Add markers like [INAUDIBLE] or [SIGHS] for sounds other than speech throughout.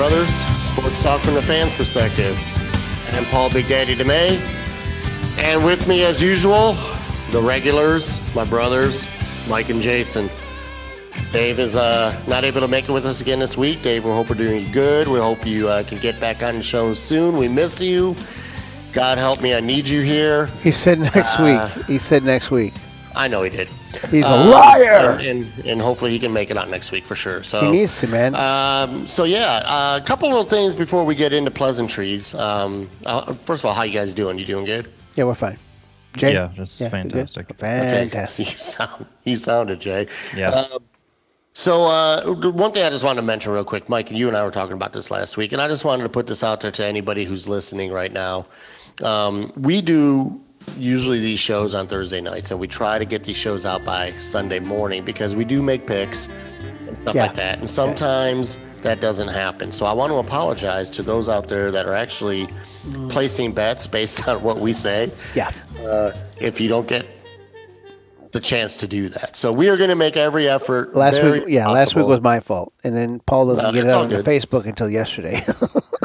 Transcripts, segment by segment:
Brothers, sports talk from the fans' perspective. I'm Paul Big Daddy DeMay, and with me, as usual, the regulars, my brothers, Mike and Jason. Dave is uh, not able to make it with us again this week. Dave, we hope we're doing good. We hope you uh, can get back on the show soon. We miss you. God help me, I need you here. He said next Uh, week. He said next week. I know he did. He's a Um, liar. And, and and hopefully he can make it out next week for sure. So he needs to, man. Um, so yeah, uh, a couple little things before we get into pleasantries. Um, uh, first of all, how you guys doing? You doing good? yeah, we're fine. Jay? Yeah, just you're good? fantastic. Fantastic. [LAUGHS] You sound you sounded Jay. Yeah. Um, so uh, one thing I just wanted to mention real quick, Mike, and you and I were talking about this last week, and I just wanted to put this out there to anybody who's listening right now. Um, we do usually these shows on Thursday nights, and we try to get these shows out by Sunday morning because we do make picks and stuff Yeah. like that. And sometimes that doesn't happen. So I want to apologize to those out there that are actually placing bets based [LAUGHS] on what we say Yeah. uh, if you don't get the chance to do that. So we are going to make every effort. Last week, yeah, last week was my fault, and then Paul doesn't No, get it on. Facebook until yesterday. [LAUGHS]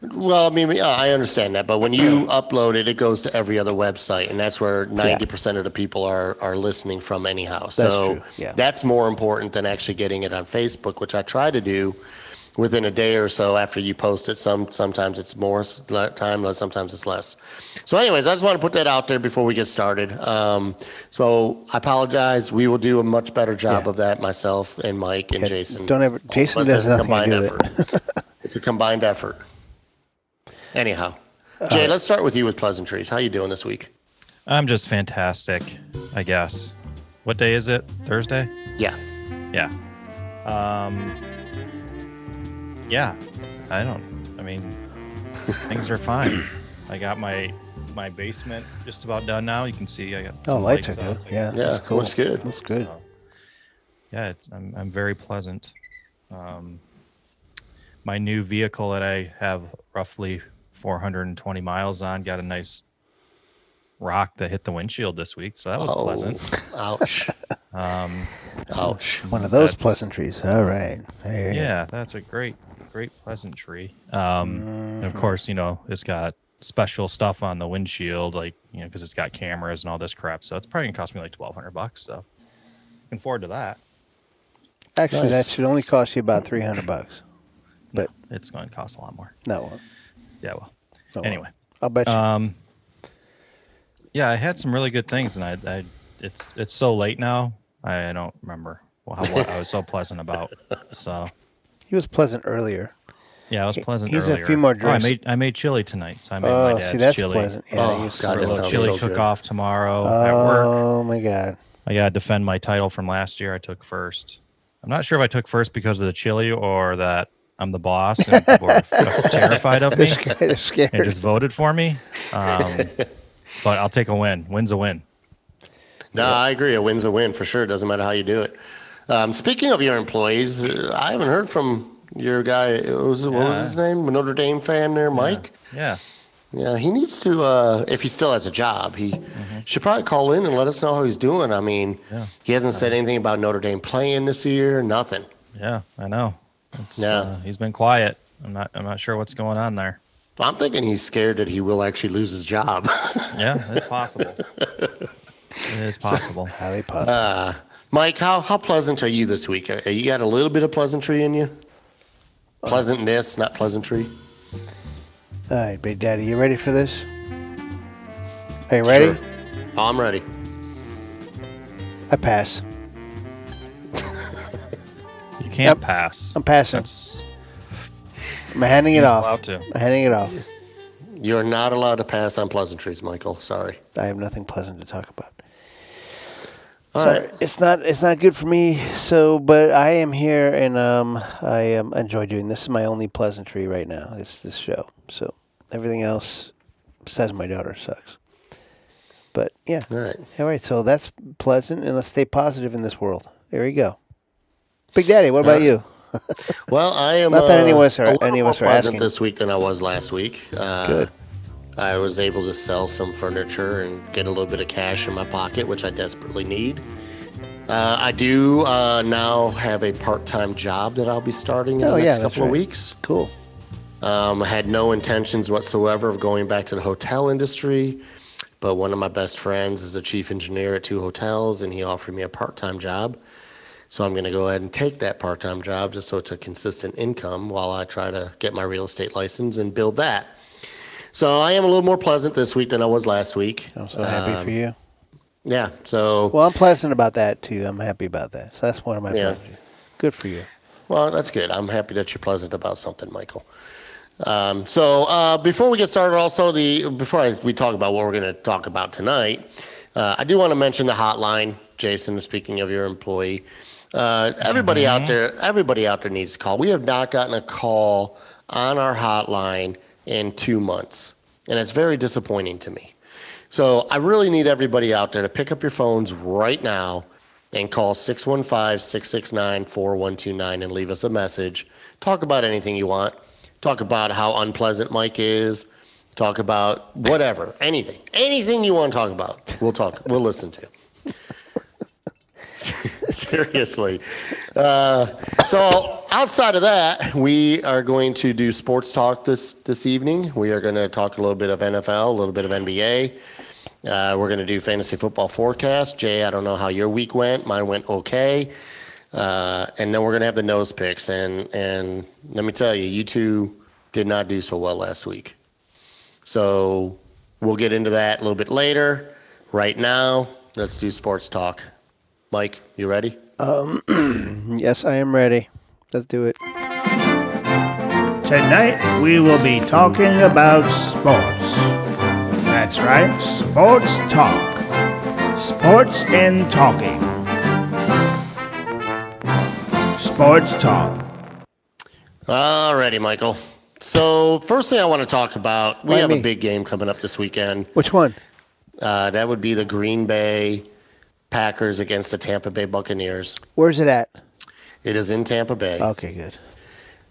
Well, I mean, I understand that, but when you [CLEARS THROAT] upload it, it goes to every other website, and that's where ninety percent of the people are are listening from anyhow. so true, yeah. that's more important than actually getting it on Facebook, which I try to do within a day or so after you post it. Some sometimes it's more time, sometimes it's less. So, anyways, I just want to put that out there before we get started. Um, so I apologize. We will do a much better job Yeah. of that, myself and Mike and Jason. Don't ever. Jason does nothing to do with it. [LAUGHS] it's a combined effort. Anyhow, Jay, let's start with you with pleasantries. How you doing this week? I'm just fantastic, I guess. What day is it? Thursday? Yeah. Yeah. Um Yeah. I don't I mean things are fine. I got my my basement just about done now. You can see I got Oh, some lights are up. good. I Yeah, Yeah, that's cool. looks good. Looks good. so, yeah, it's I'm I'm very pleasant. Um my new vehicle that I have roughly 420 miles on got a nice rock that hit the windshield this week, so that was Oh, pleasant. Ouch. [LAUGHS] Um, Ouch. [LAUGHS] One of those pleasantries. All right. There you go. yeah, that's a great, great pleasantry. Um, and of course, you know, it's got special stuff on the windshield, like you know, because it's got cameras and all this crap. So it's probably gonna cost me like twelve hundred bucks. So looking forward to that. Actually, that should only cost you about three hundred bucks. But It's going to cost a lot more. no. Yeah, well, no anyway. I'll bet you. Um, yeah, I had some really good things, and I, I it's it's so late now. I don't remember how, what I was so pleasant about. So he was pleasant earlier. yeah, I was pleasant. he's a few more Oh, I drinks. made I made chili tonight, so I made my Oh, dad's see, that's chili. pleasant. Yeah, Oh, he's God, For that a little sounds chili so good. cook off tomorrow at work. Oh my god. I gotta defend my title from last year. I took first. I'm not sure if I took first because of the chili or that I'm the boss and people are [LAUGHS] terrified of They're me. They're scared. and just voted for me. Um, [LAUGHS] but I'll take a win. Win's a win. No, I agree. A win's a win for sure. It Doesn't matter how you do it. Um, speaking of your employees, uh, I haven't heard from your guy. What was, what was his name? A Notre Dame fan there, Mike? Yeah. Yeah, he needs to, uh, if he still has a job, he should probably call in and let us know how he's doing. I mean, Mm-hmm. Yeah. he hasn't said anything about Notre Dame playing this year, nothing. Yeah, I know. It's, Yeah. uh, he's been quiet. I'm not. I'm not sure what's going on there. I'm thinking he's scared that he will actually lose his job. [LAUGHS] Yeah, it's possible. it is [LAUGHS] possible. Highly possible. uh, Mike, how, how pleasant are you this week? Are, you got a little bit of pleasantry in you? Pleasantness, not pleasantry. All right, Big Daddy, you ready for this? Are you ready? Sure. I'm ready. I pass. You can't Yep. pass. I'm passing. That's I'm handing it off. allowed to. I'm handing it off. You're not allowed to pass on pleasantries, Michael. Sorry. I have nothing pleasant to talk about. All so right. it's not it's not good for me. So, but I am here and um, I um, enjoy doing this. Is my only pleasantry right now. This this show. So everything else, besides my daughter, sucks. But yeah, All right. all right. So that's pleasant, and let's stay positive in this world. There you go. Big Daddy, what about Uh, you? [LAUGHS] Well, I am. Not that uh, any of us are- any of us are asking. this week than I was last week. Uh, Good. I was able to sell some furniture and get a little bit of cash in my pocket, which I desperately need. Uh, I do uh, now have a part-time job that I'll be starting in Oh, the next that's couple of weeks. Cool. Um, I had no intentions whatsoever of going back to the hotel industry, but one of my best friends is a chief engineer at two hotels, and he offered me a part-time job. So I'm going to go ahead and take that part-time job just so it's a consistent income while I try to get my real estate license and build that. So I am a little more pleasant this week than I was last week. I'm so happy Um, for you. Yeah. So Well, I'm pleasant about that too. I'm happy about that. So that's one of my Yeah. pleasures. Good for you. Well, that's good. I'm happy that you're pleasant about something, Michael. Um, so uh, before we get started, also the before I, we talk about what we're going to talk about tonight, uh, I do want to mention the hotline. Jason, speaking of your employee, uh, everybody out there, everybody out there needs to call. We have not gotten a call on our hotline in two months, and it's very disappointing to me. So I really need everybody out there to pick up your phones right now and call 615-669-4129 and leave us a message. Talk about anything you want. Talk about how unpleasant Mike is. Talk about whatever, anything. Anything you want to talk about. We'll talk. We'll listen to. [LAUGHS] Seriously. Uh, so outside of that, we are going to do sports talk this this evening. We are going to talk a little bit of NFL, a little bit of NBA. Uh, we're going to do fantasy football forecast. Jay, I don't know how your week went. Mine went okay. Uh, and then we're going to have the nose picks. And and let me tell you, you two did not do so well last week. So we'll get into that a little bit later. Right now, let's do sports talk. Mike, you ready? [CLEARS THROAT] Yes, I am ready. Let's do it. Tonight we will be talking about sports. That's right, sports talk. Sports and talking. Sports talk. Alrighty, Michael. So first thing I want to talk about, we Why have me? a big game coming up this weekend. Which one? Uh, that would be the Green Bay Packers against the Tampa Bay Buccaneers. Where's it at? It is in Tampa Bay. Okay, good.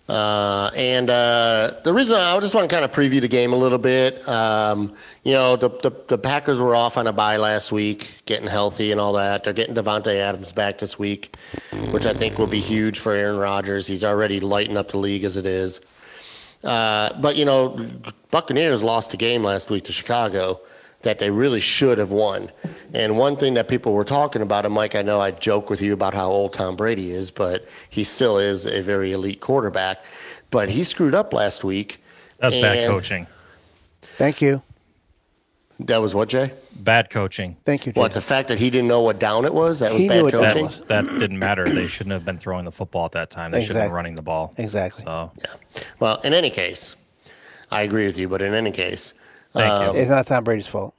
Uh, and uh, the reason I just want to kind of preview the game a little bit, um, you know, the, the, the Packers were off on a bye last week, getting healthy and all that. They're getting Davante Adams back this week, which I think will be huge for Aaron Rodgers. He's already lighting up the league as it is. Uh, but, you know, Buccaneers lost a game last week to Chicago that they really should have won. And one thing that people were talking about, and Mike, I know I joke with you about how old Tom Brady is, but he still is a very elite quarterback. But he screwed up last week. That's bad coaching. Thank you. That was what, Jay? Bad coaching. Thank you. Jay. What, the fact that he didn't know what down it was? That was He bad knew what down That, coaching? was. that didn't matter. They shouldn't have been throwing the football at that time. They should have been running the ball. Exactly. So Yeah. Well, in any case, I agree with you, but in any case, Thank um, you. It's not Tom Brady's fault.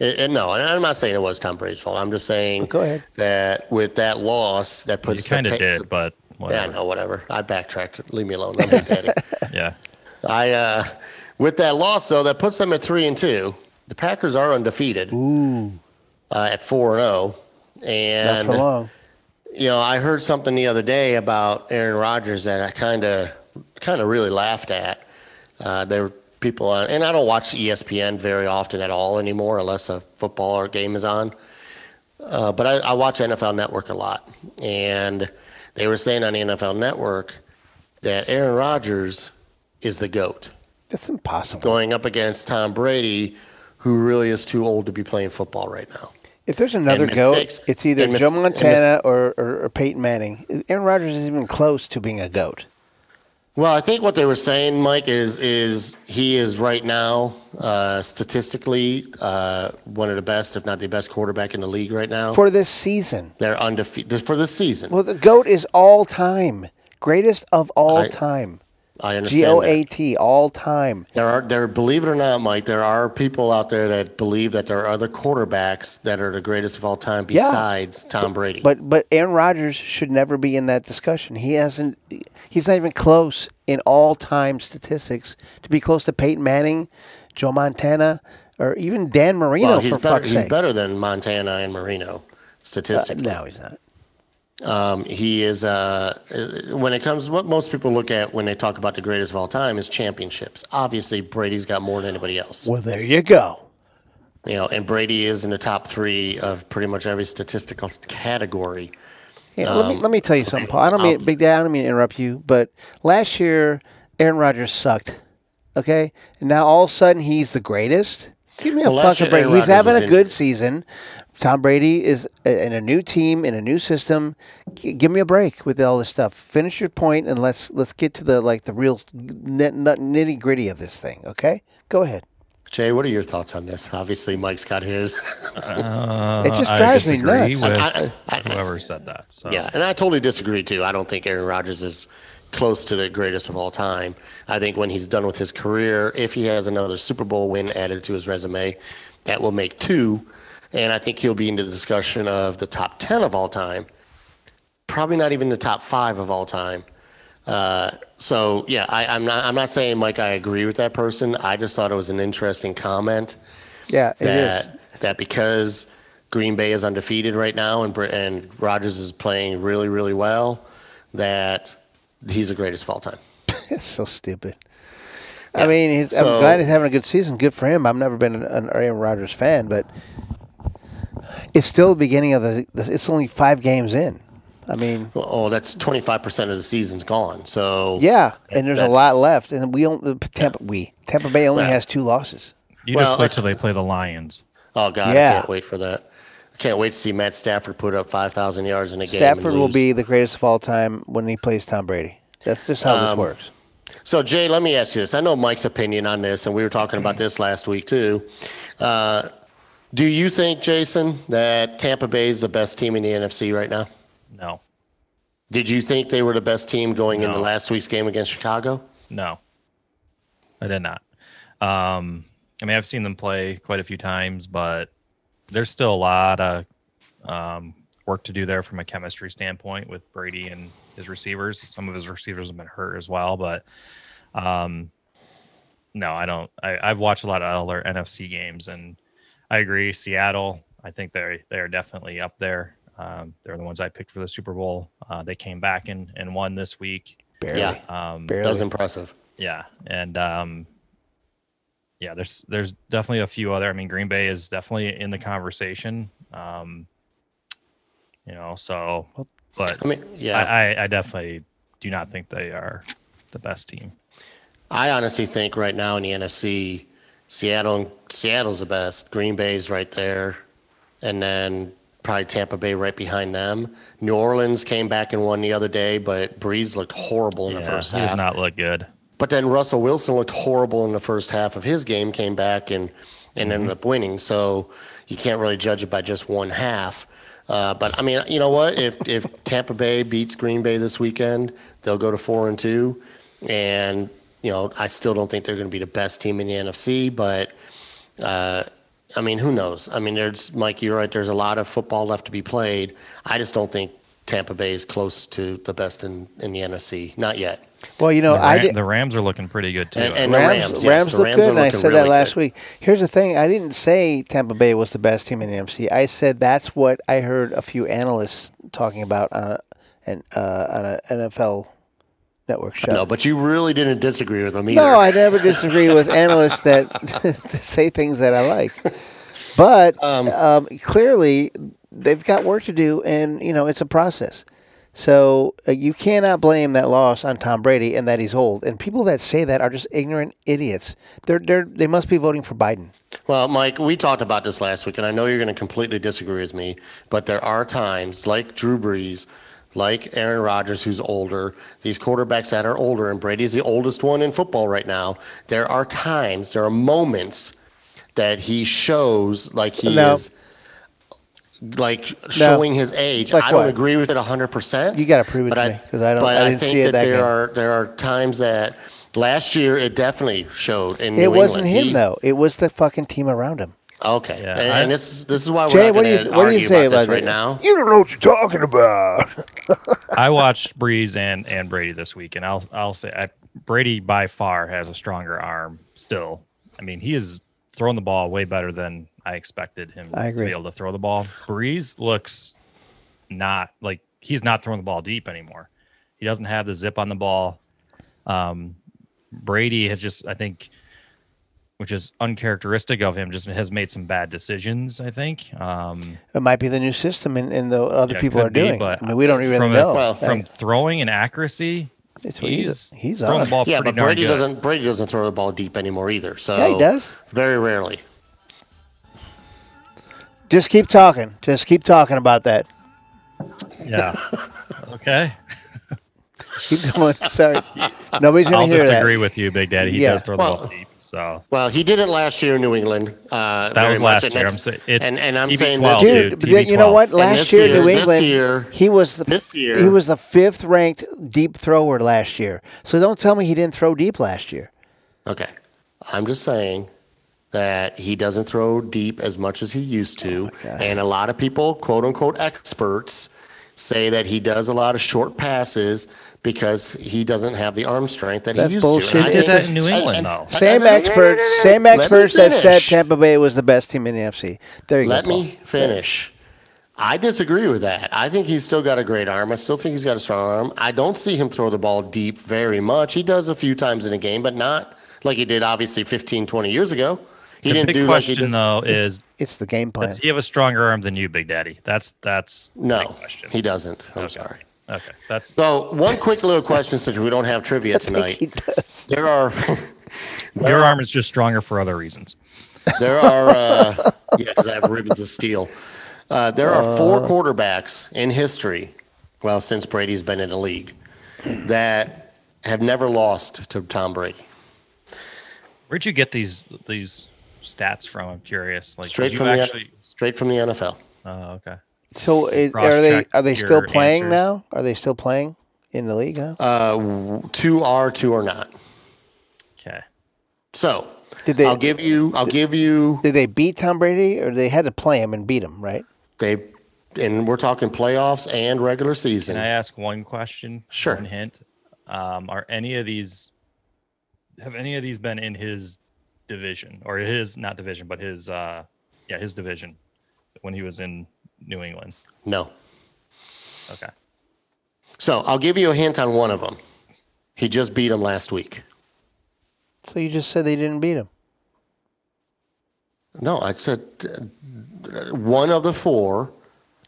It, it- no, and I'm not saying it was Tom Brady's fault. I'm just saying But go ahead. that with that loss, that you puts kind the of Pa- did, but Yeah, whatever. no, whatever. I backtracked. Leave me alone. I'm [LAUGHS] Yeah. I uh, with that loss though, that puts them at three and two. The Packers are undefeated Ooh, uh, at four and zero, not and for long. you know I heard something the other day about Aaron Rodgers that I kind of kind of really laughed at. Uh, there were people on, and I don't watch ESPN very often at all anymore, unless a football or game is on. Uh, but I, I watch NFL Network a lot, and they were saying on the NFL Network that Aaron Rodgers is the goat. That's impossible. going up against Tom Brady, who really is too old to be playing football right now. If there's another mistakes- goat, it's either mis- Joe and mis- Montana or, or, or Peyton Manning. Aaron Rodgers is even close to being a goat. Well, I think what they were saying, Mike, is is he is right now uh, statistically uh, one of the best, if not the best quarterback in the league right now. For this season. They're undefeated for the season. Well, the GOAT is all time. Greatest of all I- time. I understand. G O that. All time. There are there, believe it or not, Mike, there are people out there that believe that there are other quarterbacks that are the greatest of all time Yeah. besides Tom Brady. But but Aaron Rodgers should never be in that discussion. He hasn't. He's not even close in all time statistics to be close to Peyton Manning, Joe Montana, or even Dan Marino. well, he's for better. fuck's He's sake. better than Montana and Marino, Uh, no, he's not. Um, he is uh, uh, when it comes what most people look at when they talk about the greatest of all time is championships. Obviously, Brady's got more than anybody else. Well, there you go. You know, and Brady is in the top three of pretty much every statistical category. Yeah, let me Um, let me tell you something, Paul. I don't mean I'll- Big Dad. I don't mean to interrupt you, but last year Aaron Rodgers sucked. Okay, and now all of a sudden he's the greatest. Give me a Well, fucking break. He's having a in- good season. Tom Brady is in a new team in a new system. Give me a break with all this stuff. Finish your point and let's let's get to the like the real nitty gritty of this thing. Okay, go ahead. Jay, what are your thoughts on this? Obviously, Mike's got his. Uh, It just I drives me nuts. With I- I- I- whoever said that. So Yeah, and I totally disagree too. I don't think Aaron Rodgers is close to the greatest of all time. I think when he's done with his career, if he has another Super Bowl win added to his resume, that will make two. And I think he'll be in the discussion of the top 10 of all time. Probably not even the top five of all time. Uh, so yeah, I, I'm not. I'm not saying Mike. I agree with that person. I just thought it was an interesting comment Yeah, it is. that that because Green Bay is undefeated right now and and Rodgers is playing really really well, that he's the greatest of all time. [LAUGHS] It's so stupid. I mean, he's, I'm glad he's having a good season. Good for him. I've never been an, an Aaron Rodgers fan, but it's still the beginning of the. It's only five games in. I mean, Oh, that's 25 percent of the season's gone. So yeah, and there's a lot left, and we only Tampa we Tampa Bay only Well- has two losses. you Well, just wait till they play the Lions. Oh God, Yeah. I can't wait for that. I can't wait to see Matt Stafford put up 5,000 yards in a game. Stafford will be the greatest of all time when he plays Tom Brady. That's just how this Um, works. So, Jay, let me ask you this. I know Mike's opinion on this, and we were talking about this last week too. Uh, do you think, Jason, that Tampa Bay is the best team in the NFC right now? No, Did you think they were the best team going into No. last week's game against Chicago? no, I did not. Um, I mean, I've seen them play quite a few times, but there's still a lot of um, work to do there from a chemistry standpoint with Brady and his receivers. Some of his receivers have been hurt as well, but um, no, I don't. I, I've watched a lot of other NFC games, and I agree. Seattle, I think they they are definitely up there. Um, they're the ones I picked for the Super Bowl. Uh, they came back and, and won this week. Barely. Yeah, Um, Barely. that was impressive. yeah, and um, yeah, there's there's definitely a few other. I mean, Green Bay is definitely in the conversation. Um, you know, so but I mean, yeah, I, I, I definitely do not think they are the best team. I honestly think right now in the NFC, Seattle Seattle's the best. Green Bay's right there, and then probably Tampa Bay right behind them. New Orleans came back and won the other day, but Brees looked horrible in the yeah, first he does not look good. But then Russell Wilson looked horrible in the first half of his game, came back and, and ended up winning. So you can't really judge it by just one half. Uh, but I mean, you know what? If if Tampa Bay beats Green Bay this weekend, they'll go to four and two, and you know I still don't think they're going to be the best team in the NFC. But uh, I mean, who knows? I mean, there's Mike. You're right. There's a lot of football left to be played. I just don't think Tampa Bay is close to the best in, in the NFC. Not yet. Well, you know, The, I did. the Rams are looking pretty good too. And- and the Rams, Rams, Rams, yes, the look Rams good, are and I looking said that last good. week. Here's the thing: I didn't say Tampa Bay was the best team in the NFC. I said that's what I heard a few analysts talking about on a, an, uh, on an NFL network show. No, but you really didn't disagree with them either. No, I never disagree with [LAUGHS] analysts [LAUGHS] that say things that I like. But um, clearly, they've got work to do, and you know it's a process. So uh, you cannot blame that loss on Tom Brady and that he's old. And people that say that are just ignorant idiots. They're they're they must be voting for Biden. Well, Mike, we talked about this last week, and I know you're going to completely disagree with me, but there are times, like Drew Brees, like Aaron Rodgers, who's older, these quarterbacks that are older, and Brady's the oldest one in football right now. There are times, there are moments that he shows like he No. is. Like showing his age, Like I don't what? agree with it hundred percent. You gotta prove it to me, 'cause I don't- I I, didn't think see it that, that there game. are there are times that last year it definitely showed in. It New wasn't England. him He- though. It was the fucking team around him. Okay, Yeah, and, I- and this this is why we're Jay, not what do going you to what do you argue say about about this right that? now. You don't know what you're talking about. [LAUGHS] I watched Brees and and Brady this week, and I'll I'll say I, Brady by far has a stronger arm. Still, I mean, he is throwing the ball way better than I expected him I to agree. be able to throw the ball. Brees looks not like he's not throwing the ball deep anymore. He doesn't have the zip on the ball. Um, Brady has just, I think, which is uncharacteristic of him. Just has made some bad decisions. I think. Um, It might be the new system, and, and the other Yeah, people are be, doing. but I mean, we don't really from a- know. well, That- from throwing and accuracy, it's, he's he's he's throwing on. the ball Yeah, pretty but Brady good. doesn't. Brady doesn't throw the ball deep anymore either. So Yeah, he does. very rarely. Just keep talking. Just keep talking about that. Yeah. [LAUGHS] okay. Keep going. Sorry, nobody's gonna hear disagree that. Disagree with you, Big Daddy. He Yeah. does throw the ball deep. So Well, he did it last year in New England. Uh, That was last and year. that's- I'm saying- it- and and I'm he saying 12, this dude. Dude, TB12. you know what? Last year, year- New this England, year- he was the this year- he was the fifth ranked deep thrower last year. So don't tell me he didn't throw deep last year. Okay. I'm just saying that he doesn't throw deep as much as he used to. gosh. and a lot of people, quote unquote experts, say that he does a lot of short passes because he doesn't have the arm strength that That's he used bullshit. to. And I He did that in New England, and- though. Same and- experts, same Let me experts that said. Tampa Bay was the best team in the NFC. There you Let go. Paul. me finish. I disagree with that. I think he's still got a great arm. I still think he's got a strong arm. I don't see him throw the ball deep very much. He does a few times in a game, but not like he did obviously 15, 20 years ago. He the didn't big do like he question did. though is It's the game plan. does he have a stronger arm than you, Big Daddy? That's that's the No, big question. he doesn't. I'm Okay. sorry. Okay, that's So one quick little question since we don't have trivia [LAUGHS] tonight. he does. There are [LAUGHS] your arm is just stronger for other reasons. there are uh, [LAUGHS] yeah, because I have ribbons of steel. Uh, there are four quarterbacks in history, well, since Brady's been in the league, that have never lost to Tom Brady. Where'd you get these these stats from? I'm curious. Like, Straight from you the actually. straight from the NFL. Oh, okay. So is, are they are they still playing answers. now? Are they still playing in the league now? Uh, two are, two are not. Okay. So Did they I'll give you. I'll give you. did they beat Tom Brady or they had to play him and beat him, right? They, and we're talking playoffs and regular season. Can I ask one question? Sure. One hint. Um, are any of these have any of these been in his division or his not division, but his uh yeah, his division when he was in New England? no. Okay. So I'll give you a hint on one of them. He just beat him last week. So you just said they didn't beat him. No, I said uh, one of the four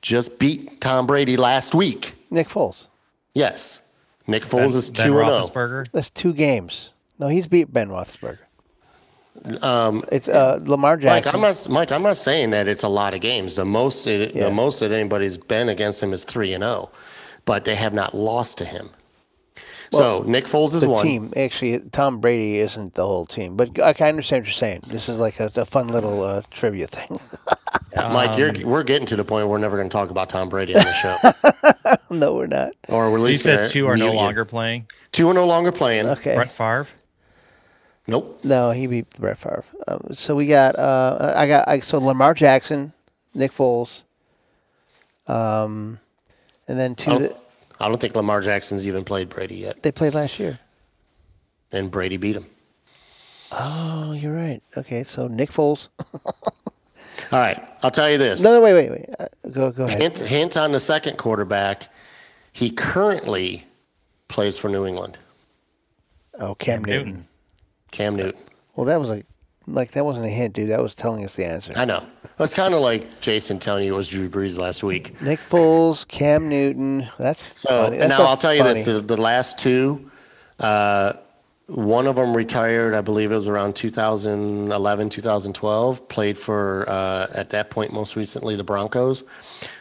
just beat Tom Brady last week. Nick Foles. Yes. Nick Ben, Foles is ben 2 and 0. That's two games. No, he's beat Ben Roethlisberger. Um, it's uh, Lamar Mike, Jackson. I'm not Mike, I'm not saying that it's a lot of games. The most it, Yeah. the most that anybody's been against him is 3 and 0, but they have not lost to him. so, Nick Foles is the one. team. Actually, Tom Brady isn't the whole team, but I can understand what you're saying. This is like a, a fun little uh, trivia thing. Mike, you're, we're getting to the point where we're never going to talk about Tom Brady on the show. [LAUGHS] no, we're not. or we're You least said two are no mute you. longer playing. Two are no longer playing. Okay. Brett Favre? Nope. No, he beat Brett Favre. Um, so we got. Uh, I got. I, so Lamar Jackson, Nick Foles, um, and then two. I don't, I don't think Lamar Jackson's even played Brady yet, they played last year. and Brady beat him. Oh, you're right. Okay, so Nick Foles. [LAUGHS] All right, I'll tell you this. No, no, wait, wait, wait. Uh, go, go ahead. Hint, hint on the second quarterback. He currently plays for New England. Oh, Cam, Newton. Newton. Cam Newton. Well, that was like, like that wasn't a hint, dude. That was telling us the answer. I know. It's kind of like Jason telling you it was Drew Brees last week. Nick Foles, Cam Newton. That's So funny. That's now a I'll tell you this: the, the last two, uh, one of them retired. I believe it was around 2011, 2012. Played for uh, at that point most recently the Broncos.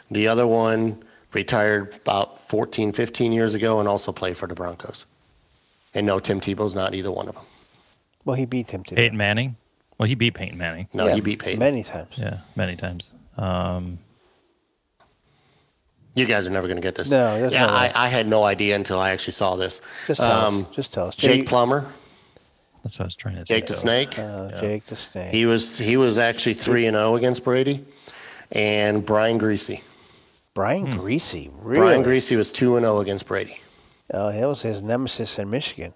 The other one retired about 14, 15 years ago, and also played for the Broncos. And no, Tim Tebow's not either one of them. Well, he beat him today. Peyton Manning? Well, he beat Peyton Manning. No, Yeah, he beat Peyton. many times. Yeah, many times. Um, You guys are never going to get this. No, there's yeah, no way. I, I had no idea until I actually saw this. Just tell Um, us. Just tell us. Jake Jake, Plummer, that's what I was trying to Jake the of. Snake. uh, Jake the Snake. He was he was actually three and zero against Brady, and Brian Griese. Brian Hmm. Griese. Really? Brian Griese was two and zero against Brady. Oh, that was his nemesis in Michigan.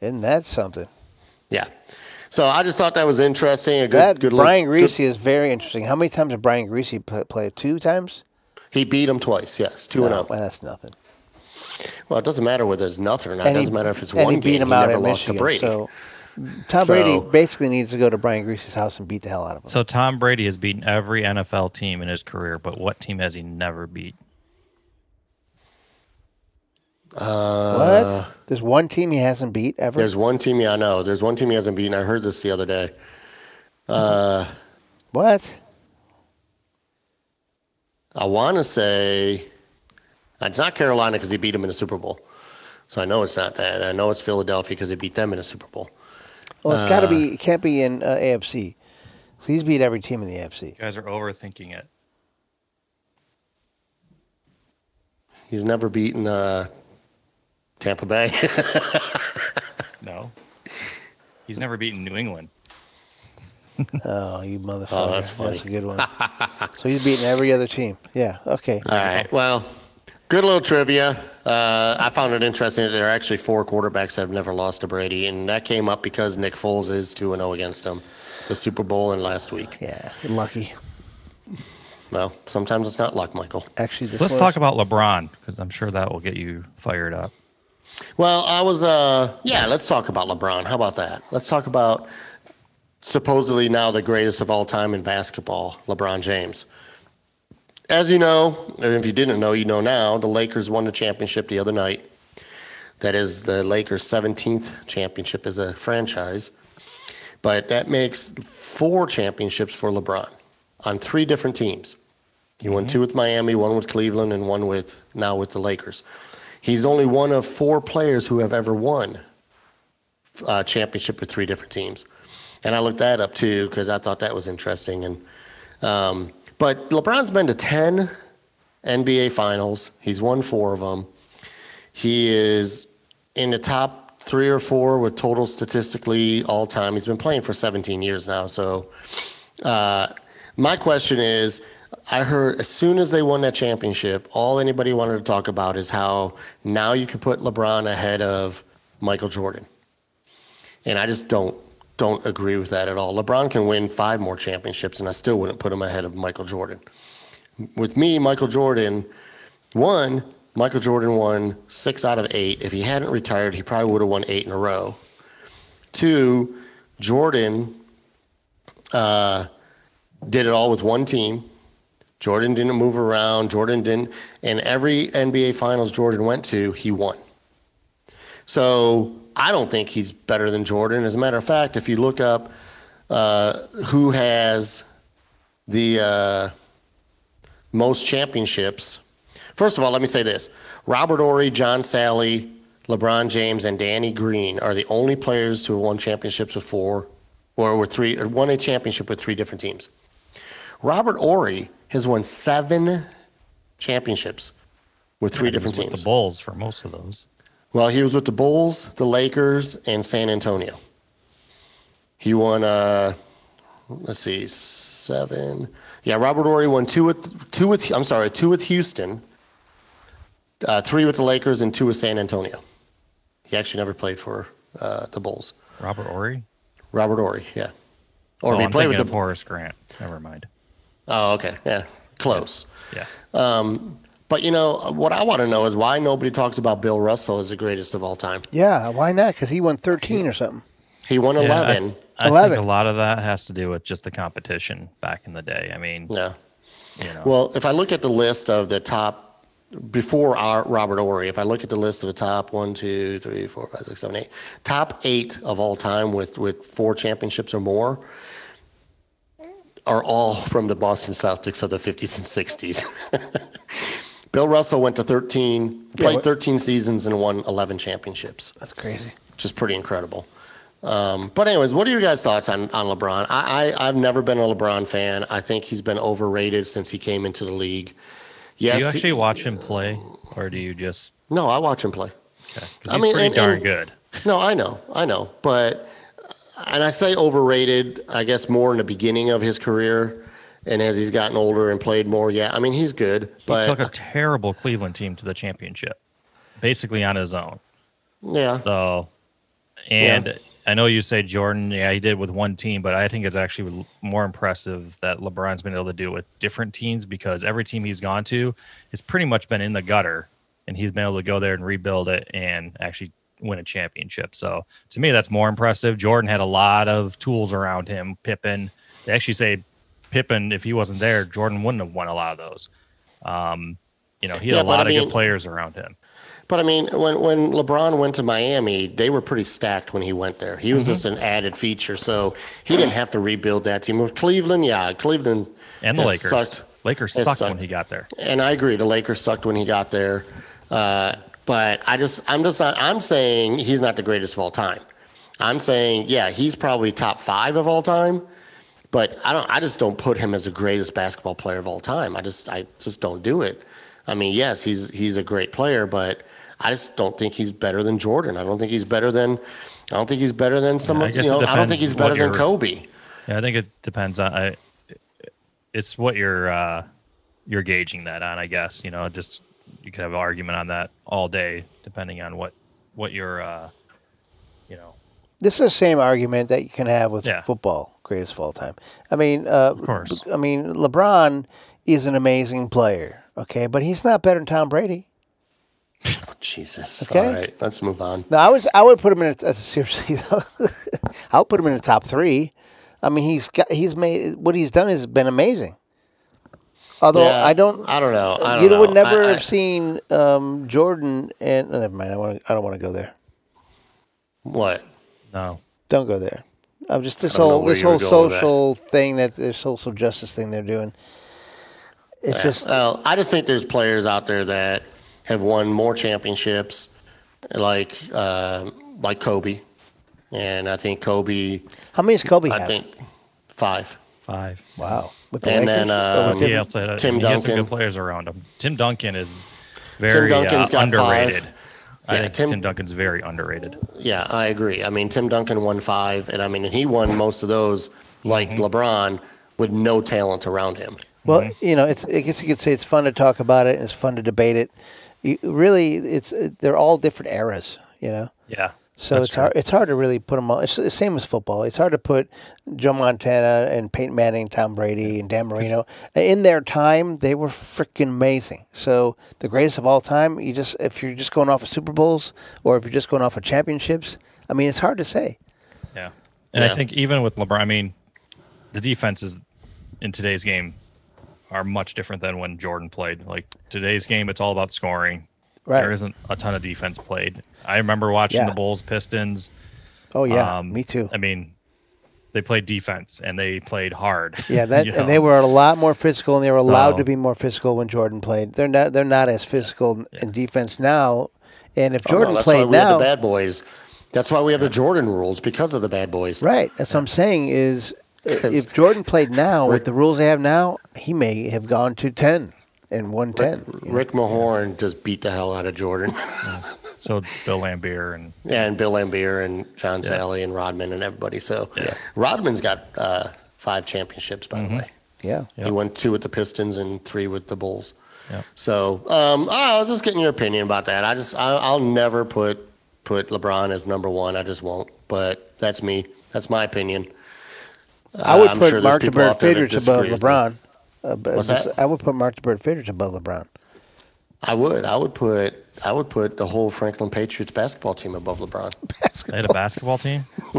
Isn't that something? Yeah. So I just thought that was interesting. A good that good look- Brian good- Griese is very interesting. How many times did Brian Griese play? play two times? he beat him twice. Yes, two and No, zero. well, that's nothing. Well, it doesn't matter whether it's nothing or not. It And he- doesn't matter if it's and one he beat game. him he out never at lost Michigan. to Brady. So, Tom So- Brady basically needs to go to Brian Griese's house and beat the hell out of him. So Tom Brady has beaten every NFL team in his career, but what team has he never beat? What? There's one team he hasn't beat ever. There's one team, yeah, I know. There's one team he hasn't beaten. I heard this the other day. what? I want to say it's not Carolina because he beat them in the Super Bowl. So I know it's not that. I know it's Philadelphia because he beat them in the Super Bowl. Well, it's got to be. It can't be in uh, AFC. So he's beat every team in the AFC. You guys are overthinking it. He's never beaten uh, Tampa Bay. [LAUGHS] No. He's never beaten New England. [LAUGHS] Oh, you motherfucker! Oh, that's funny. a good one. so he's beating every other team. Yeah. Okay. All right. Well, good little trivia. Uh, I found it interesting that there are actually four quarterbacks that have never lost to Brady, and that came up because Nick Foles is 2 0 against him, the Super Bowl and last week. Yeah. Lucky. Well, sometimes it's not luck, Michael. Actually, this Let's was- talk about LeBron because I'm sure that will get you fired up. Well, I was, uh, yeah, let's talk about LeBron. How about that? Let's talk about supposedly now the greatest of all time in basketball, LeBron James. As you know, and if you didn't know, you know now, the Lakers won the championship the other night. That is the Lakers' 17th championship as a franchise. But that makes four championships for LeBron on three different teams. He won two with Miami, one with Cleveland, and one with now with the Lakers. He's only one of four players who have ever won a championship with three different teams. And I looked that up too because I thought that was interesting. And um, but LeBron's been to ten NBA Finals. He's won four of them. He is in the top three or four with total statistically all time. He's been playing for 17 years now. So uh, my question is I heard as soon as they won that championship, all anybody wanted to talk about is how now you can put LeBron ahead of Michael Jordan. And I just don't don't agree with that at all. LeBron can win five more championships and I still wouldn't put him ahead of Michael Jordan. With me, Michael Jordan, won. Michael Jordan won six out of eight. If he hadn't retired, he probably would have won eight in a row. Two, Jordan uh, did it all with one team. Jordan didn't move around. Jordan didn't, and every NBA Finals Jordan went to, he won. So I don't think he's better than Jordan. As a matter of fact, if you look up uh, who has the uh, most championships, first of all, let me say this: Robert Horry, John Salley, LeBron James, and Danny Green are the only players to have won championships with four, or with three, or won a championship with three different teams. Robert Horry has won seven championships with three different with teams. The Bulls for most of those. Well, he was with the Bulls, the Lakers, and San Antonio. He won, uh, let's see, seven. Yeah, Robert Horry won two with two with. I'm sorry, two with Houston, uh, three with the Lakers, and two with San Antonio. He actually never played for uh, the Bulls. Robert Horry. Robert Horry, yeah. Or oh, if he I'm played with the. Horace Grant. Never mind. Oh, okay, yeah, close. Yeah. Um, but you know what I want to know is why nobody talks about Bill Russell as the greatest of all time. Yeah. Why not? Because he won 13 or something. He won Yeah, I- eleven. I, 11. think a lot of that has to do with just the competition back in the day. I mean, yeah. you know, Well, if I look at the list of the top before our Robert Horry, if I look at the list of the top one, two, three, four, five, six, seven, eight, top eight of all time with with four championships or more are all from the Boston Celtics of the 50s and 60s. [LAUGHS] Bill Russell went to 13, played what- 13 seasons and won 11 championships, That's crazy. which is pretty incredible. Um, but anyways, what are your guys' thoughts on, on LeBron? I, I I've never been a LeBron fan. I think he's been overrated since he came into the league. Yes, do you he- actually watch him play, or do you just? no, I watch him play. Okay, 'cause I he's mean, pretty and- darn and- good. No, I know, I know, but and I say overrated. I guess more in the beginning of his career, and as he's gotten older and played more. Yeah, I mean he's good, He but took a terrible Cleveland team to the championship, basically on his own. yeah, So, and I know you say Jordan, yeah, he did with one team, but I think it's actually more impressive that LeBron's been able to do it with different teams because every team he's gone to has pretty much been in the gutter, and he's been able to go there and rebuild it and actually win a championship. So to me, that's more impressive. Jordan had a lot of tools around him. Pippen, they actually say Pippen, if he wasn't there, Jordan wouldn't have won a lot of those. Um, you know, he had Yeah, a lot I of mean- good players around him. But I mean, when when LeBron went to Miami, they were pretty stacked when he went there. He Mm-hmm. was just an added feature, so he didn't have to rebuild that team. With Cleveland, yeah, Cleveland And the Lakers. sucked. Lakers sucked sucked. when he got there. And I agree, the Lakers sucked when he got there. Uh, but I just, I'm just, not, I'm saying he's not the greatest of all time. I'm saying, yeah, he's probably top five of all time. But I don't, I just don't put him as the greatest basketball player of all time. I just, I just don't do it. I mean, yes, he's he's a great player, but I just don't think he's better than Jordan. I don't think he's better than, I don't think he's better than some I guess you know, I don't think he's better than Kobe. Yeah, I think it depends on. I, it's what you're uh, you're gauging that on. I guess you know, just you could have an argument on that all day, depending on what what you're, uh, you know. This is the same argument that you can have with Yeah. football, greatest of all time. I mean, uh, of course. I mean, LeBron is an amazing player, okay, but he's not better than Tom Brady. Jesus. Okay. All right, let's move on. No, I was I would put him in a, uh, seriously [LAUGHS] though. I would put him in the top three. I mean, he's got he's made what he's done has been amazing. Although Yeah, I don't, I don't know. I don't you know. would never I- I- have seen um, Jordan and oh, never mind. I want I don't want to go there. What? No, Don't go there. I'm just this I don't know whole this whole going with that. social thing that the social justice thing they're doing. It's just Well, I just think there's players out there that have won more championships, like uh, like Kobe, and I think Kobe. how many does Kobe I have? think five. Five. wow, with the And Lakers then, Or with um, He also had, a- Tim he had some Duncan. good players around him. Tim Duncan is very Duncan's uh, got underrated. five. I Yeah, think Tim- Tim, Duncan's very underrated. Yeah, I agree. I mean, Tim Duncan won five, and I mean, he won most of those, like LeBron, with no talent around him. Well, Mm-hmm. you know, it's. I guess you could say it's fun to talk about it. and It's fun to debate it. You, really, it's they're all different eras. You know, Yeah. So that's it's true. hard. It's hard to really put them all. It's the same as football. It's hard to put Joe Montana and Peyton Manning, Tom Brady, and Dan Marino uh, in their time. They were freaking amazing. So the greatest of all time. You just if you're just going off of Super Bowls or if you're just going off of championships. I mean, it's hard to say. Yeah. And Yeah. I think even with LeBron, I mean, the defenses in today's game are much different than when Jordan played. Like today's game, it's all about scoring. Right. There isn't a ton of defense played. I remember watching Yeah. the Bulls Pistons. Oh yeah, Um, me too. I mean, they played defense and they played hard. Yeah, [LAUGHS] that you and they were a lot more physical, and they were allowed to be more physical when Jordan played. They're not. They're not as physical in defense now. And if Oh, no, Jordan played why we have now, the bad boys. That's why we have the Jordan rules because of the bad boys. right? That's what I'm saying. Is [LAUGHS] if Jordan played now with the rules they have now, he may have gone to ten and won ten. Rick Mahorn just beat the hell out of Jordan. [LAUGHS] So Bill Laimbeer and and Bill Laimbeer and John Salley and Rodman and everybody. So Yeah. Rodman's got uh, five championships, by the way. Yeah, Yep. He won two with the Pistons and three with the Bulls. Yep. So um, I was just getting your opinion about that. I just I, I'll never put put LeBron as number one. I just won't. But that's me. That's my opinion. I would I'm put sure Mark the people Bird out there that Fidrych above disagree me. LeBron. Uh, What's this- that? I would put Mark the Bird Fidrych above LeBron. I would. I would put. I would put the whole Franklin Patriots basketball team above LeBron. they had a basketball team. [LAUGHS]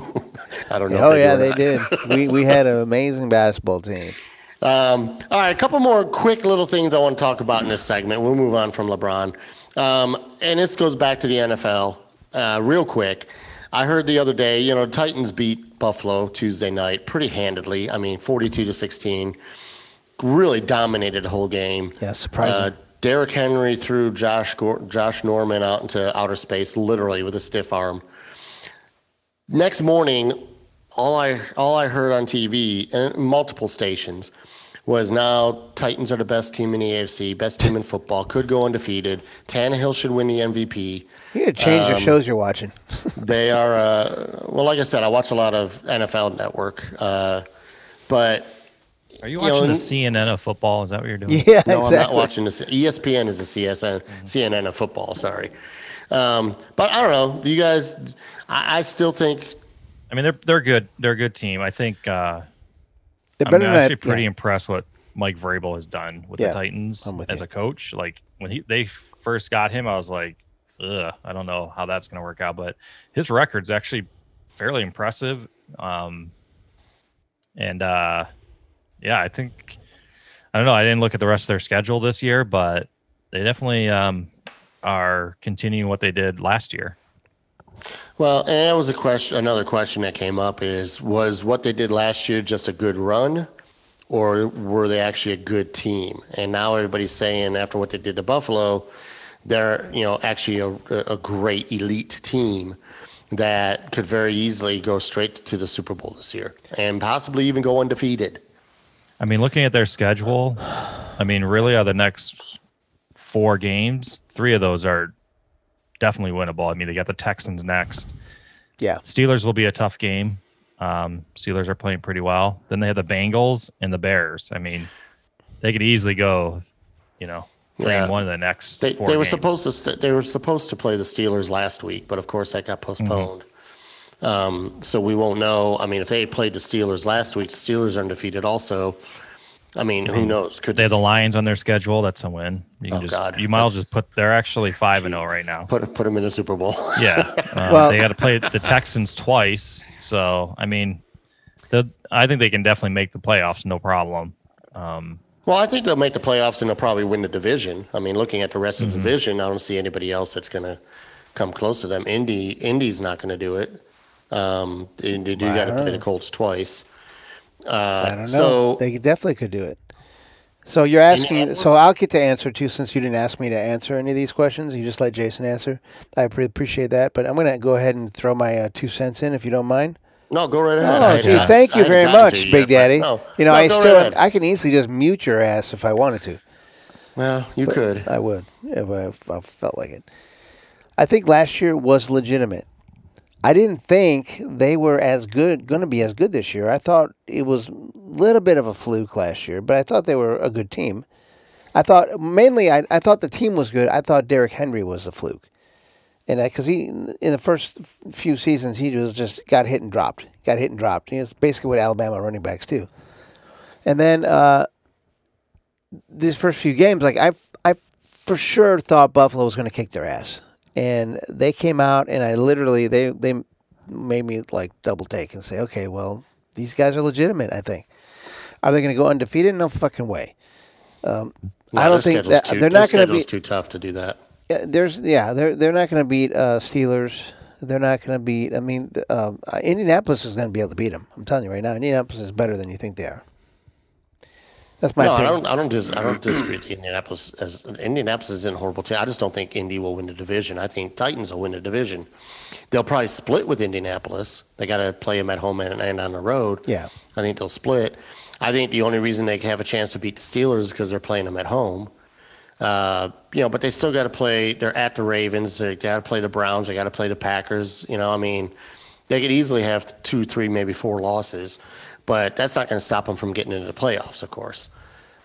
I don't know. Oh yeah, they did. we we had an amazing basketball team. Um, all right, a couple more quick little things I want to talk about in this segment. We'll move on from LeBron. Um, and this goes back to the NFL uh, real quick. I heard the other day, you know, Titans beat Buffalo Tuesday night pretty handedly. I mean, 42 to 16. Really dominated the whole game. Yeah, surprising. Uh, Derrick Henry threw Josh Josh Norman out into outer space, literally with a stiff arm. Next morning, all I all I heard on TV and multiple stations was now Titans are the best team in the AFC, best team in football, could go undefeated. Tannehill should win the MVP. You gotta change Um, the shows you're watching. [LAUGHS] They are uh, well, like I said, I watch a lot of NFL Network, uh, but Are you You know, watching and- the CNN of football? Is that what you're doing? [LAUGHS] yeah, no, I'm not watching this. E ESPN is the CSN, CNN of football. Sorry, um, but I don't know. Do you guys? I, I still think I mean, they're they're good. They're a good team. I think uh, They're I'm better than actually that- pretty yeah. impressed what Mike Vrabel has done with Yeah, the Titans with as you. a coach. Like when he they first got him, I was like, ugh, I don't know how that's going to work out. But his record's actually fairly impressive. Um, and uh, yeah, I think I don't know. I didn't look at the rest of their schedule this year, but they definitely um, are continuing what they did last year. Well, and that was a question. Another question that came up is: Was what they did last year just a good run, or were they actually a good team? And now everybody's saying after what they did to Buffalo, they're you know actually a, a great elite team that could very easily go straight to the Super Bowl this year and possibly even go undefeated. I mean, looking at their schedule, I mean, really, are the next four games, three of those are definitely winnable. I mean, they got the Texans next. Yeah. Steelers will be a tough game. Um, Steelers are playing pretty well. Then they have the Bengals and the Bears. I mean, they could easily go, you know, playing Yeah. one of the next. They, four they were games. supposed to st- they were supposed to play the Steelers last week, but of course that got postponed. Um, so we won't know. I mean, if they had played the Steelers last week, the Steelers are undefeated. Also, I mean, who knows? Could They have the Lions on their schedule. That's a win. You can Oh, just, God. You might as well just put. They're actually five and zero right now. put put them in the Super Bowl? [LAUGHS] Yeah, um, Well- they got to play the Texans twice. So I mean, the I think they can definitely make the playoffs, no problem. Um, well, I think they'll make the playoffs and they'll probably win the division. I mean, looking at the rest of Mm-hmm. the division, I don't see anybody else that's going to come close to them. Indy Indy's not going to do it. Um, do I got to play the Colts twice. Uh, I don't know. so- they definitely could do it. So you're asking. So I'll get to answer too, since you didn't ask me to answer any of these questions. You just let Jason answer. I pre- appreciate that, but I'm going to go ahead and throw my uh, two cents in, if you don't mind. No, go right ahead. Oh, gee, thank you very much, you Big Daddy. no. You know, No, I still, right. I can easily just mute your ass if I wanted to. Well, you could. I would if I, if I felt like it. I think last year was legitimate. I didn't think they were as good, going to be as good this year. I thought it was a little bit of a fluke last year, but I thought they were a good team. I thought mainly, I, I thought the team was good. I thought Derrick Henry was the fluke, and because he in the first few seasons he was just got hit and dropped, got hit and dropped. It's basically what Alabama running backs do. And then uh, these first few games, like I, I for sure thought Buffalo was going to kick their ass, and they came out, and I literally they they made me like double take and say, okay, well these guys are legitimate. I think. Are they going to go undefeated? No fucking way. Um, No, I don't think that too, they're not going to be. too tough to do that. Uh, there's yeah, they're they're not going to beat uh, Steelers. They're not going to beat. I mean, uh, uh, Indianapolis is going to be able to beat them. I'm telling you right now, Indianapolis is better than you think they are. That's my no, I don't. I don't. Dis, I don't disagree with Indianapolis. As Indianapolis is in horrible team. I just don't think Indy will win the division. I think Titans will win the division. They'll probably split with Indianapolis. They got to play them at home and, and on the road. Yeah. I think they'll split. I think the only reason they have a chance to beat the Steelers is because they're playing them at home. Uh, you know, but they still got to play. They're at the Ravens. They got to play the Browns. They got to play the Packers. You know, I mean, they could easily have two, three, maybe four losses, but that's not going to stop them from getting into the playoffs. Of course,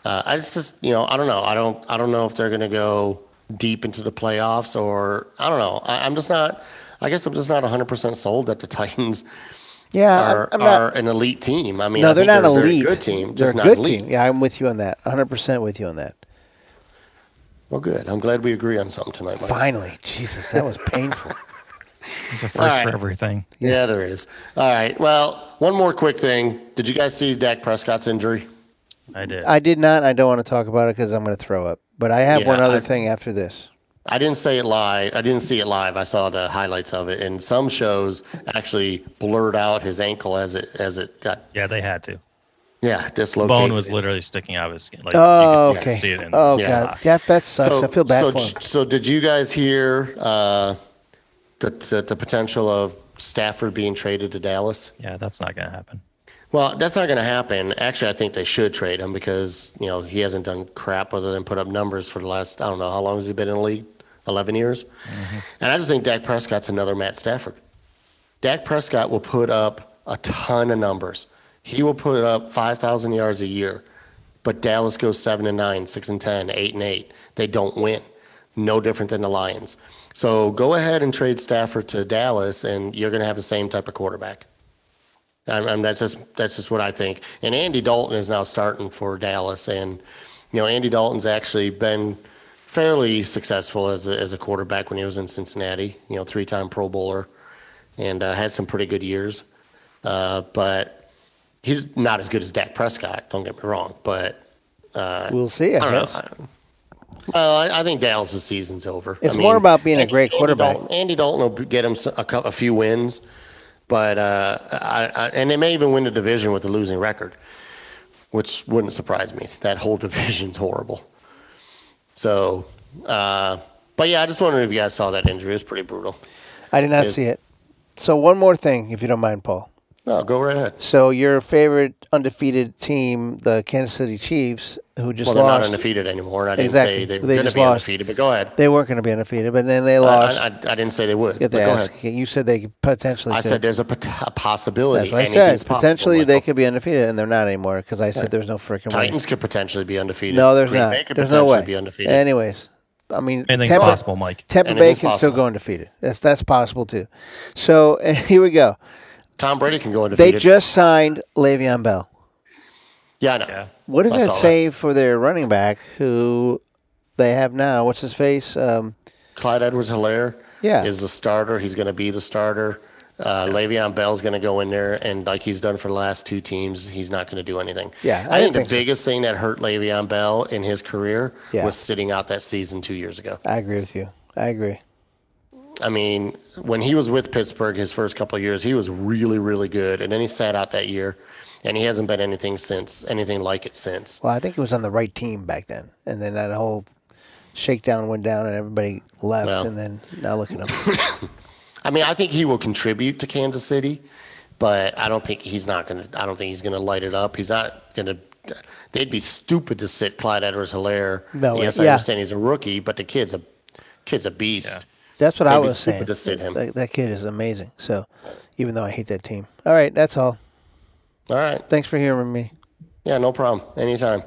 uh, I just, you know, I don't know. I don't, I don't know if they're going to go deep into the playoffs or I don't know. I, I'm just not. I guess I'm just not 100 percent sold that the [LAUGHS] Titans yeah, I'm- are, I'm, not. are an elite team. I mean, no, I they're not they're a elite. good team, they're just a not good elite. team. Yeah, I'm with you on that. 100 percent with you on that. Well, good. I'm glad we agree on something tonight, Mike. Finally, Jesus, that was painful. [LAUGHS] There's a first right. for everything. Yeah, there is. All right. Well, one more quick thing. Did you guys see Dak Prescott's injury? I did. I did not. I don't want to talk about it because I'm going to throw up. But I have Yeah, one other I- thing after this. I didn't say it live. I didn't see it live. I saw the highlights of it, and some shows actually blurred out his ankle as it as it got yeah, they had to. yeah The dislocated. bone was literally sticking out of his skin. Like, Oh, you could see okay. it in Oh the Yeah. god, that that sucks. I feel bad so, for him. So did you guys hear uh, the, the the potential of Stafford being traded to Dallas? Yeah, that's not going to happen. Well, that's not going to happen. Actually, I think they should trade him because you know he hasn't done crap other than put up numbers for the last I don't know how long has he been in the league? Eleven years. Mm-hmm. And I just think Dak Prescott's another Matt Stafford. Dak Prescott will put up a ton of numbers. He will put up five thousand yards a year, but Dallas goes seven and nine, six and ten, eight and eight. They don't win. No different than the Lions. So go ahead and trade Stafford to Dallas, and you're going to have the same type of quarterback. I mean, that's just that's just what I think. And Andy Dalton is now starting for Dallas, and you know Andy Dalton's actually been fairly successful as a, as a quarterback when he was in Cincinnati. You know, three-time Pro Bowler, and uh, had some pretty good years. Uh, but he's not as good as Dak Prescott. Don't get me wrong, but We'll see. I, I don't know. guess. I, well, I, I think Dallas' season's over. It's I more about being a Andy- great Andy quarterback. Dalton, Andy Dalton will get him a, a few wins, but uh, I, I, and they may even win the division with a losing record, which wouldn't surprise me. That whole [LAUGHS] division's horrible. So, uh, but yeah, I just wondered if you guys saw that injury. It was pretty brutal. I did not see it. So one more thing, if you don't mind, Paul. No, go right ahead. So your favorite undefeated team, the Kansas City Chiefs, who just Well, they're not undefeated anymore. I didn't Exactly. say they were They going to be lost. undefeated, but go ahead. They weren't going to be undefeated, but then they lost. I, I didn't say they would. Get But the go ass. ahead. You said they could potentially. I could. said there's a, pot- a possibility. That's what I Anything's said. possible, Potentially they could be undefeated, and they're not anymore because I said there's no freaking way. Titans could potentially be undefeated. No, there's Green not. Bay could There's no way. Be undefeated. Anyways, I mean, Anything's Tampa, possible, Mike. Tampa Bay Anything's can still possible. go undefeated. That's that's possible too. So and [LAUGHS] here we go. Tom Brady can go into. They just signed Le'Veon Bell. yeah, I know. Yeah. What does I that saw say for their running back who they have now? What's his face? Um, Clyde Edwards-Helaire Yeah. is the starter. He's going to be the starter. Uh, Le'Veon Bell's going to go in there, and like he's done for the last two teams, he's not going to do anything. Yeah, I I, didn't think the think so. biggest thing that hurt Le'Veon Bell in his career Yeah. was sitting out that season two years ago. I agree with you. I agree. I mean, when he was with Pittsburgh his first couple of years, he was really, really good, and then he sat out that year, and he hasn't been anything since, anything like it since. Well, I think he was on the right team back then, and then that whole shakedown went down, and everybody left, Well. and then now look at him. [COUGHS] I mean, I think he will contribute to Kansas City, but I don't think he's not going to. I don't think he's going to light it up. He's not going to. They'd be stupid to sit Clyde Edwards-Helaire. No, yes, I yeah. understand he's a rookie, but the kid's a kid's a beast. That's what They'd I be was saying. to sit him. That, that kid is amazing. So, even though I hate that team. All right, that's all. All right, Thanks for hearing me. yeah, no problem. Anytime.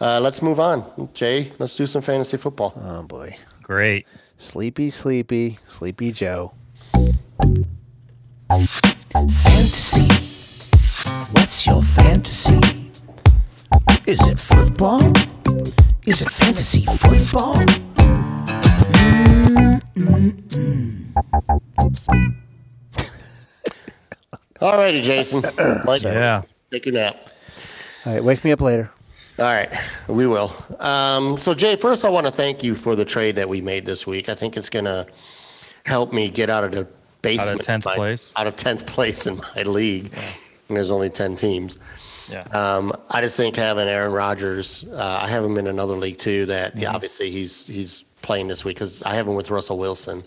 Uh, let's move on, Jay. Let's do some fantasy football. Oh boy, Great. sleepy, sleepy, sleepy Joe. Fantasy. What's your fantasy? Is it football? Is it fantasy football? All righty, Jason. [COUGHS] Mike, Yeah. take a nap. All right, wake me up later. All right, we will. Um, so, Jay, first I want to thank you for the trade that we made this week. I think it's going to help me get out of the basement. Out of 10th my- place? Out of 10th place in my league. And there's only 10 teams. Yeah. Um, I just think having Aaron Rodgers, uh, I have him in another league too. That Mm-hmm. yeah, obviously he's he's playing this week because I have him with Russell Wilson.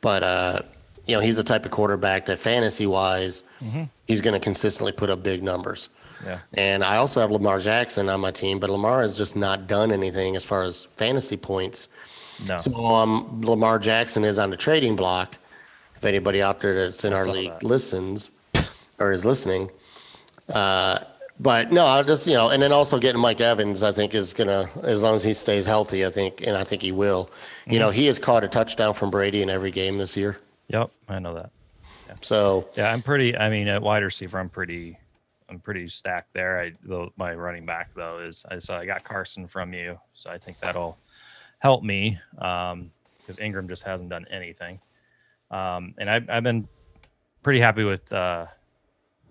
But uh, you know he's the type of quarterback that fantasy wise, Mm-hmm. he's going to consistently put up big numbers. yeah. And I also have Lamar Jackson on my team, but Lamar has just not done anything as far as fantasy points. No. So um, Lamar Jackson is on the trading block. If anybody out there that's in I our league that. listens or is listening, uh, but no, I just you know, and then also getting Mike Evans, I think is gonna as long as he stays healthy, I think, and I think he will. You know, he has caught a touchdown from Brady in every game this year. Yep. I know that. So Yeah, I'm pretty. I mean, at wide receiver, I'm pretty. I'm pretty stacked there. I though my running back though is I so I got Carson from you, so I think that'll help me because Ingram just hasn't done anything. Um, and I've I've been pretty happy with uh,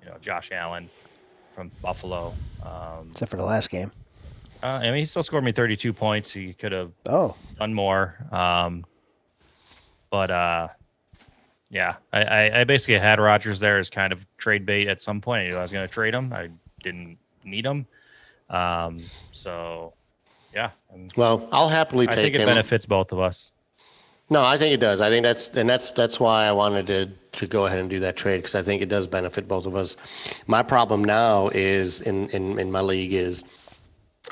you know Josh Allen from Buffalo. Um, Except for the last game. uh, I mean, he still scored me 32 points. He could have Oh, done more. Um, but uh, yeah, I, I, I basically had Rodgers there as kind of trade bait at some point. I knew I was going to trade him. I didn't need him. Um, so yeah, I'm, well, I'll happily I take think it him. benefits both of us. No, I think it does. I think that's and that's that's why I wanted to to go ahead and do that trade because I think it does benefit both of us. My problem now is in in, in my league is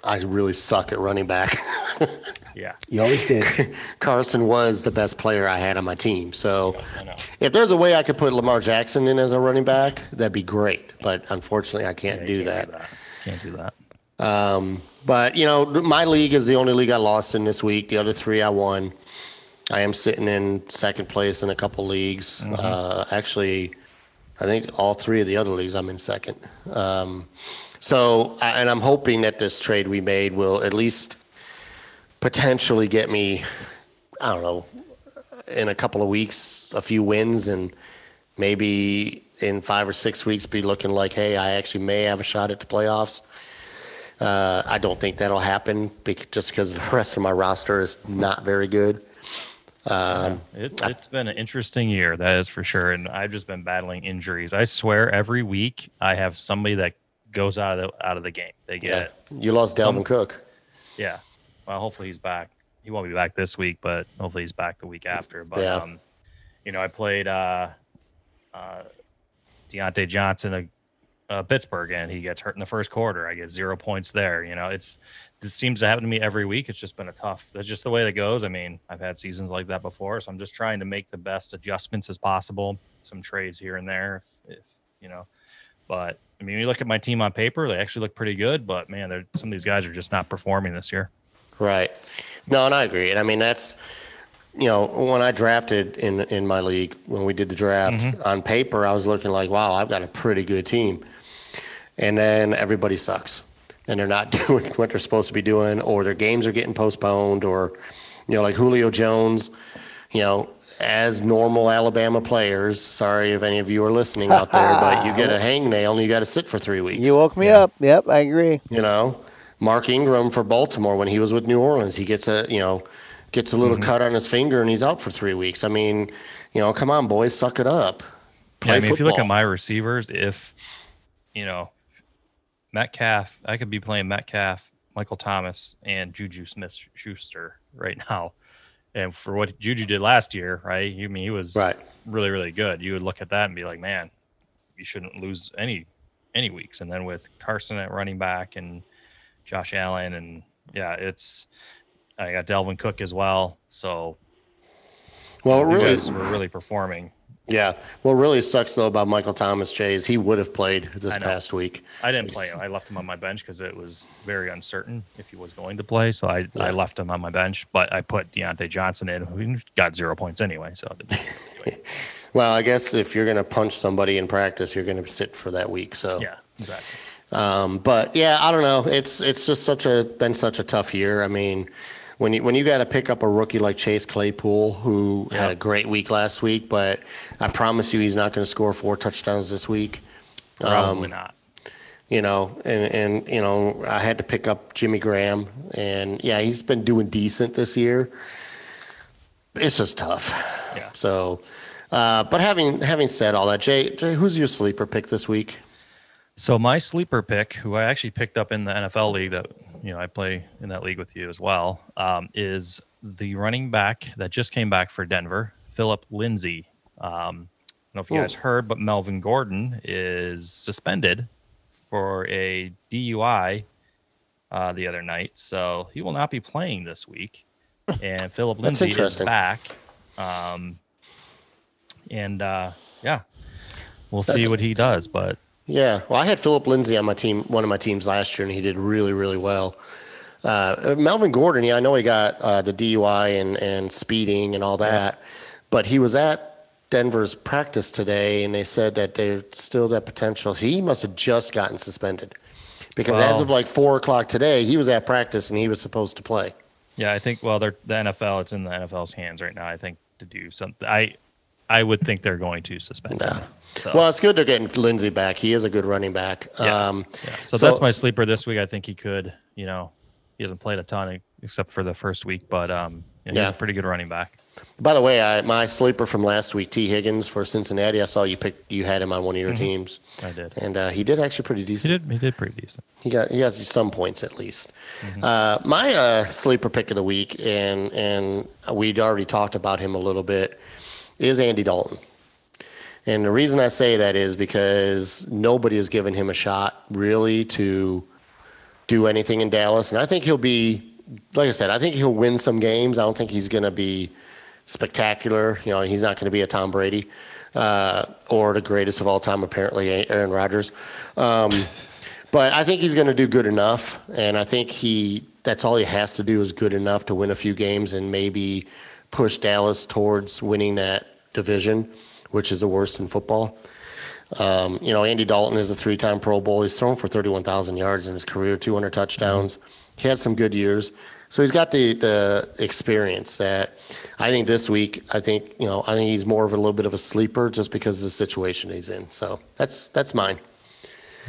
I really suck at running back. [LAUGHS] Yeah, you always did. [LAUGHS] Carson was the best player I had on my team. So I know. if there's a way I could put Lamar Jackson in as a running back, that'd be great. But unfortunately, I can't Yeah, do you that. Can't do that. Um, but you know, my league is the only league I lost in this week. The other three I won. I am sitting in second place in a couple leagues. Uh, actually, I think all three of the other leagues I'm in second. Um, so, and I'm hoping that this trade we made will at least potentially get me, I don't know, in a couple of weeks, a few wins, and maybe in five or six weeks be looking like, hey, I actually may have a shot at the playoffs. Uh, I don't think that'll happen just because the rest of my roster is not very good. Um, It, it's been an interesting year, that is for sure. And I've just been battling injuries. I swear, every week I have somebody that goes out of the out of the game. They yeah, get you lost Dalvin Some- Cook. yeah. Well, hopefully he's back. He won't be back this week, but hopefully he's back the week after. But Yeah. um, you know, I played uh, uh, Diontae Johnson a uh, Pittsburgh, and he gets hurt in the first quarter. I get zero points there. You know, it's it seems to happen to me every week. It's just been a tough. That's just the way that goes. I mean, I've had seasons like that before, so I'm just trying to make the best adjustments as possible. Some trades here and there, if, if you know. But I mean, you look at my team on paper; they actually look pretty good. But man, some of these guys are just not performing this year. Right. No, and I agree. And I mean, that's, you know, when I drafted in in my league, when we did the draft, mm-hmm. on paper, I was looking like, wow, I've got a pretty good team. And then everybody sucks. And they're not [LAUGHS] doing what they're supposed to be doing, or their games are getting postponed, or, you know, like Julio Jones, you know, as normal Alabama players, sorry if any of you are listening out there, [LAUGHS] but you get a hangnail and you got to sit for three weeks. You woke me up. Yep, I agree. you know mark ingram for baltimore when he was with new orleans he gets a you know gets a little mm-hmm. cut on his finger and he's out for three weeks. I mean you know come on boys suck it up. Yeah, I mean, if you look at my receivers, if you know Metcalf, I could be playing Metcalf, Michael Thomas, and Juju Smith Schuster right [LAUGHS] now. And for what Juju did last year, right? You mean he was Right. really, really good. You would look at that and be like, man, you shouldn't lose any any weeks. And then with Carson at running back and Josh Allen, and yeah, it's I got Dalvin Cook as well. So well really were really performing. Yeah what really sucks though about michael thomas jay is he would have played this past week I didn't play him. I left him on my bench because it was very uncertain if he was going to play. So I, Yeah. I left him on my bench, but I put Diontae Johnson in, who got zero points anyway. So [LAUGHS] well i guess if you're going to punch somebody in practice you're going to sit for that week so yeah, exactly. Um, but yeah, I don't know. It's it's just such a been such a tough year. I mean, when you when you got to pick up a rookie like Chase Claypool, who had a great week last week, but I promise you, he's not going to score four touchdowns this week. Probably Um, not. You know, and and you know, I had to pick up Jimmy Graham, and yeah, he's been doing decent this year. It's just tough. Yeah. So, uh, but having having said all that, Jay, Jay, who's your sleeper pick this week? So my sleeper pick, who I actually picked up in the NFL league that you know I play in that league with you as well, um, is the running back that just came back for Denver, Phillip Lindsay. Um, I don't know if you Ooh. guys heard, but Melvin Gordon is suspended for a DUI uh, the other night, so he will not be playing this week. And Phillip Lindsay is back, um, and uh, yeah, we'll see what he does. But Yeah, well, I had Phillip Lindsay on my team, one of my teams last year, and he did really, really well. Uh, Melvin Gordon, yeah, I know he got uh, the DUI and, and speeding and all that, but he was at Denver's practice today, and they said that there's still that potential. He must have just gotten suspended because as of like four o'clock today, he was at practice and he was supposed to play. Yeah, I think well, they're the NFL. It's in the NFL's hands right now. I think to do something. I I would think they're going to suspend him. So, Well, it's good they're getting Lindsay back. He is a good running back. Yeah. Um, yeah. so, that's my sleeper this week. I think he could. You know, he hasn't played a ton except for the first week, but um, yeah, he's Yeah. a pretty good running back. By the way, I, my sleeper from last week, Tee Higgins for Cincinnati. I saw you picked, you had him on one of your teams, I did. and uh, he did actually pretty decent. He did. He did pretty decent. He got he got some points at least. Uh, my uh, sleeper pick of the week, and and we'd already talked about him a little bit, is Andy Dalton. And the reason I say that is because nobody has given him a shot really to do anything in Dallas, and I think he'll be, like I said, I think he'll win some games. I don't think he's going to be spectacular. You know, he's not going to be a Tom Brady uh, or the greatest of all time, apparently, Aaron Rodgers. Um, [LAUGHS] but I think he's going to do good enough, and I think he that's all he has to do is good enough to win a few games and maybe push Dallas towards winning that division, which is the worst in football. Um, you know, Andy Dalton is a three-time Pro Bowl. He's thrown for 31,000 yards in his career, 200 touchdowns. He had some good years. So he's got the the experience that I think this week. I think you know. I think he's more of a little bit of a sleeper just because of the situation he's in. So that's that's mine.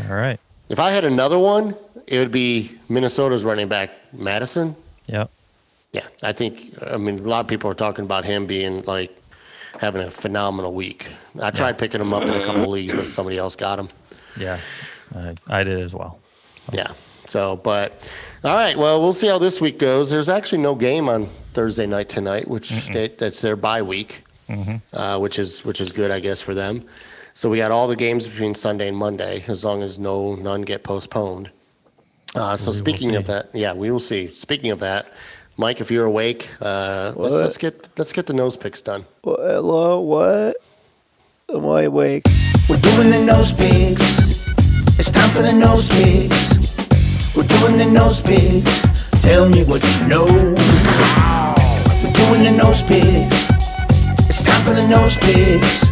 All right. If I had another one, it would be Minnesota's running back Mattison. Yep. Yeah, I think. I mean, a lot of people are talking about him being like having a phenomenal week. I tried picking him up in a couple leagues, but somebody else got him. Yeah. I, I did as well. Yeah. So, but all right. Well, we'll see how this week goes. There's actually no game on Thursday night tonight, which they, that's their bye week, uh, which is which is good, I guess, for them. So we got all the games between Sunday and Monday, as long as no none get postponed. Uh, so will speaking of that, yeah, we will see. Speaking of that, Mike, if you're awake, uh, let's, let's get let's get the nose picks done. Wha- Hello, what? Am I awake? We're doing the nose picks. It's time for the nose picks. We're doing the nose picks. Tell me what you know. We're doing the nose picks. It's time for the nose picks.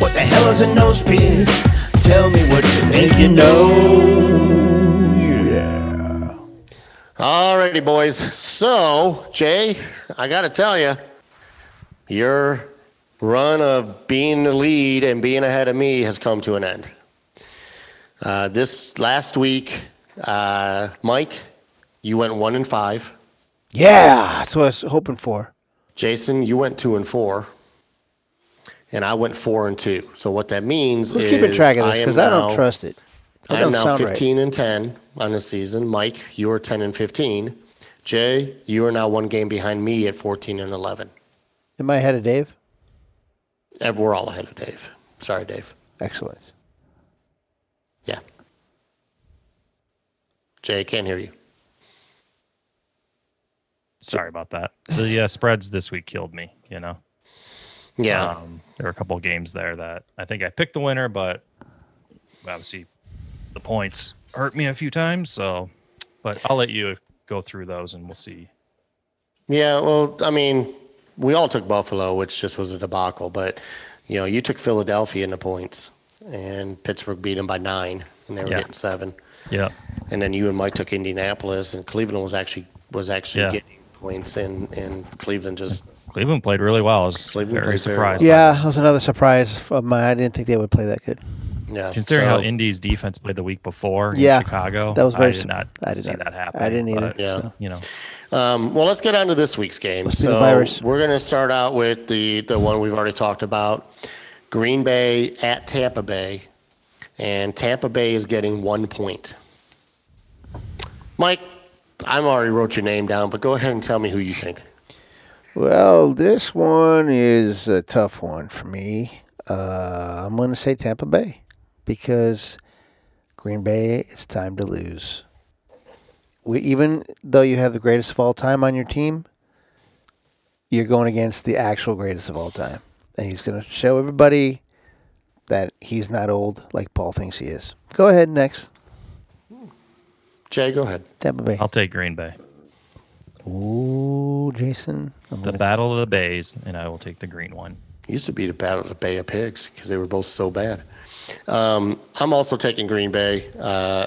What the hell is a nose pick? Tell me what you think you know. Yeah. Alrighty, boys. So, Jay, I got to tell you, your run of being the lead and being ahead of me has come to an end. Uh, this last week, uh, Mike, you went one and five. Yeah, that's what I was hoping for. Jason, you went two and four. And I went four and two. So what that means Who's is keeping track of this? Because I, don't now- trust it. That I'm now sound 15 and 10 on the season. Mike, you are 10 and 15. Jay, you are now one game behind me at 14 and 11. Am I ahead of Dave? And we're all ahead of Dave. Sorry, Dave. Excellent. Yeah. Jay, can't hear you. Sorry about that. The uh, spreads this week killed me, you know. Yeah. Um, there were a couple of games there that I think I picked the winner, but obviously the points hurt me a few times. So, but I'll let you go through those and we'll see. yeah, well, I mean, we all took Buffalo, which just was a debacle. But, you know, you took Philadelphia in the points, and Pittsburgh beat them by nine, and they were Yeah. getting seven. Yeah. And then you and Mike took Indianapolis, and Cleveland was actually was actually Yeah. getting points, and, and Cleveland just Cleveland played really well. I was Cleveland very played very surprised. well. Yeah, that. that was another surprise of mine. I didn't think they would play that good. Yeah. Considering how so- Indy's defense played the week before in Yeah, Chicago, that was very I did not I did see not- that happen. I didn't either. but, Yeah. You know, Um, well, let's get on to this week's game. Must be so the virus. we're going to start out with the the one we've already talked about, Green Bay at Tampa Bay, and Tampa Bay is getting one point. Mike, I'm already wrote your name down, but go ahead and tell me who you think. Well, this one is a tough one for me. Uh, I'm going to say Tampa Bay because Green Bay, it's time to lose. We, even though you have the greatest of all time on your team, you're going against the actual greatest of all time. And he's going to show everybody that he's not old like Paul thinks he is. Go ahead, next. Jay, go ahead. Tampa Bay. I'll take Green Bay. Ooh, Jason. I'm The gonna- Battle of the Bays, and I will take the green one. Used to be the Battle of the Bay of Pigs because they were both so bad. Um, I'm also taking Green Bay. Uh,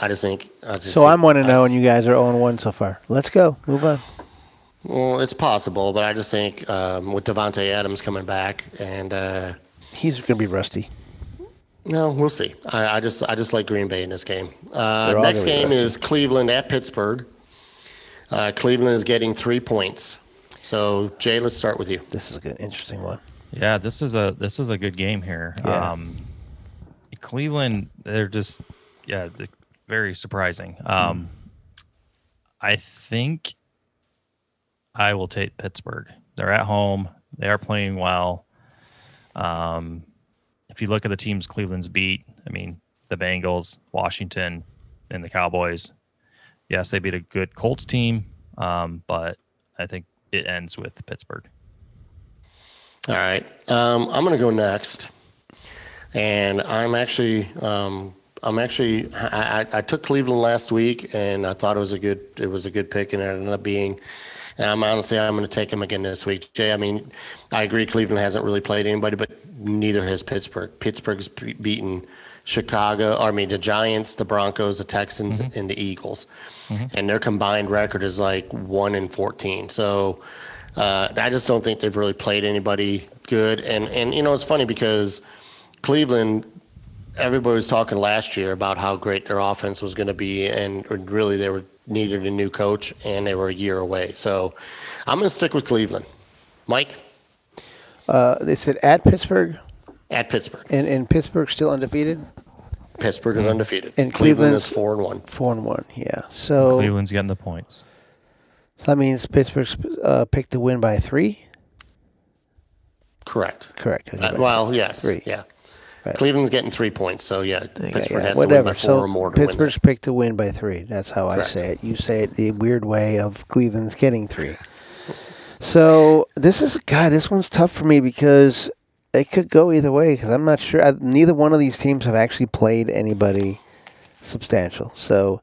I just think. I just so think- I'm 1 to 0, and you guys are 0 1 so far. Let's go. Move on. Well, it's possible, but I just think um, with Davante Adams coming back, and uh, He's going to be rusty. no, we'll see. I, I just I just like Green Bay in this game. Uh, next game is Cleveland at Pittsburgh. Uh, Cleveland is getting three points. So Jay, let's start with you. This is a good, interesting one. Yeah, this is a this is a good game here. Yeah. Um, Cleveland, they're just yeah, they're very surprising. Um, I think I will take Pittsburgh. They're at home. They are playing well. Um, if you look at the teams Cleveland's beat, I mean the Bengals, Washington, and the Cowboys. Yes, they beat a good Colts team, um, but I think it ends with Pittsburgh. All right, um, I'm going to go next, and I'm actually um, I'm actually I, I, took Cleveland last week, and I thought it was a good it was a good pick, and it ended up being. And I'm honestly I'm going to take him again this week, Jay. I mean, I agree Cleveland hasn't really played anybody, but neither has Pittsburgh. Pittsburgh's beaten Chicago, I mean, the Giants, the Broncos, the Texans, and the Eagles. And their combined record is like 1 in 14. So uh, I just don't think they've really played anybody good. And, and you know, it's funny because Cleveland, everybody was talking last year about how great their offense was going to be, and really they were needed a new coach, and they were a year away. So I'm going to stick with Cleveland. Mike Uh, they said at Pittsburgh, at Pittsburgh. and, and Pittsburgh still undefeated, Pittsburgh is undefeated. And Cleveland is four and one. four and one. Yeah. So, Cleveland's getting the points. so that means Pittsburgh's uh, picked to win by three. Correct. Correct. Uh, well, yes. Three. Yeah. Right. Cleveland's getting three points, so yeah, Pittsburgh yeah, has to win by whatever. four So or more to win. Pittsburgh's that. picked to win by three. That's how I say it. You say it the weird way of Cleveland's getting three. So this is God. This one's tough for me because it could go either way. Because I'm not sure. I, neither one of these teams have actually played anybody substantial. So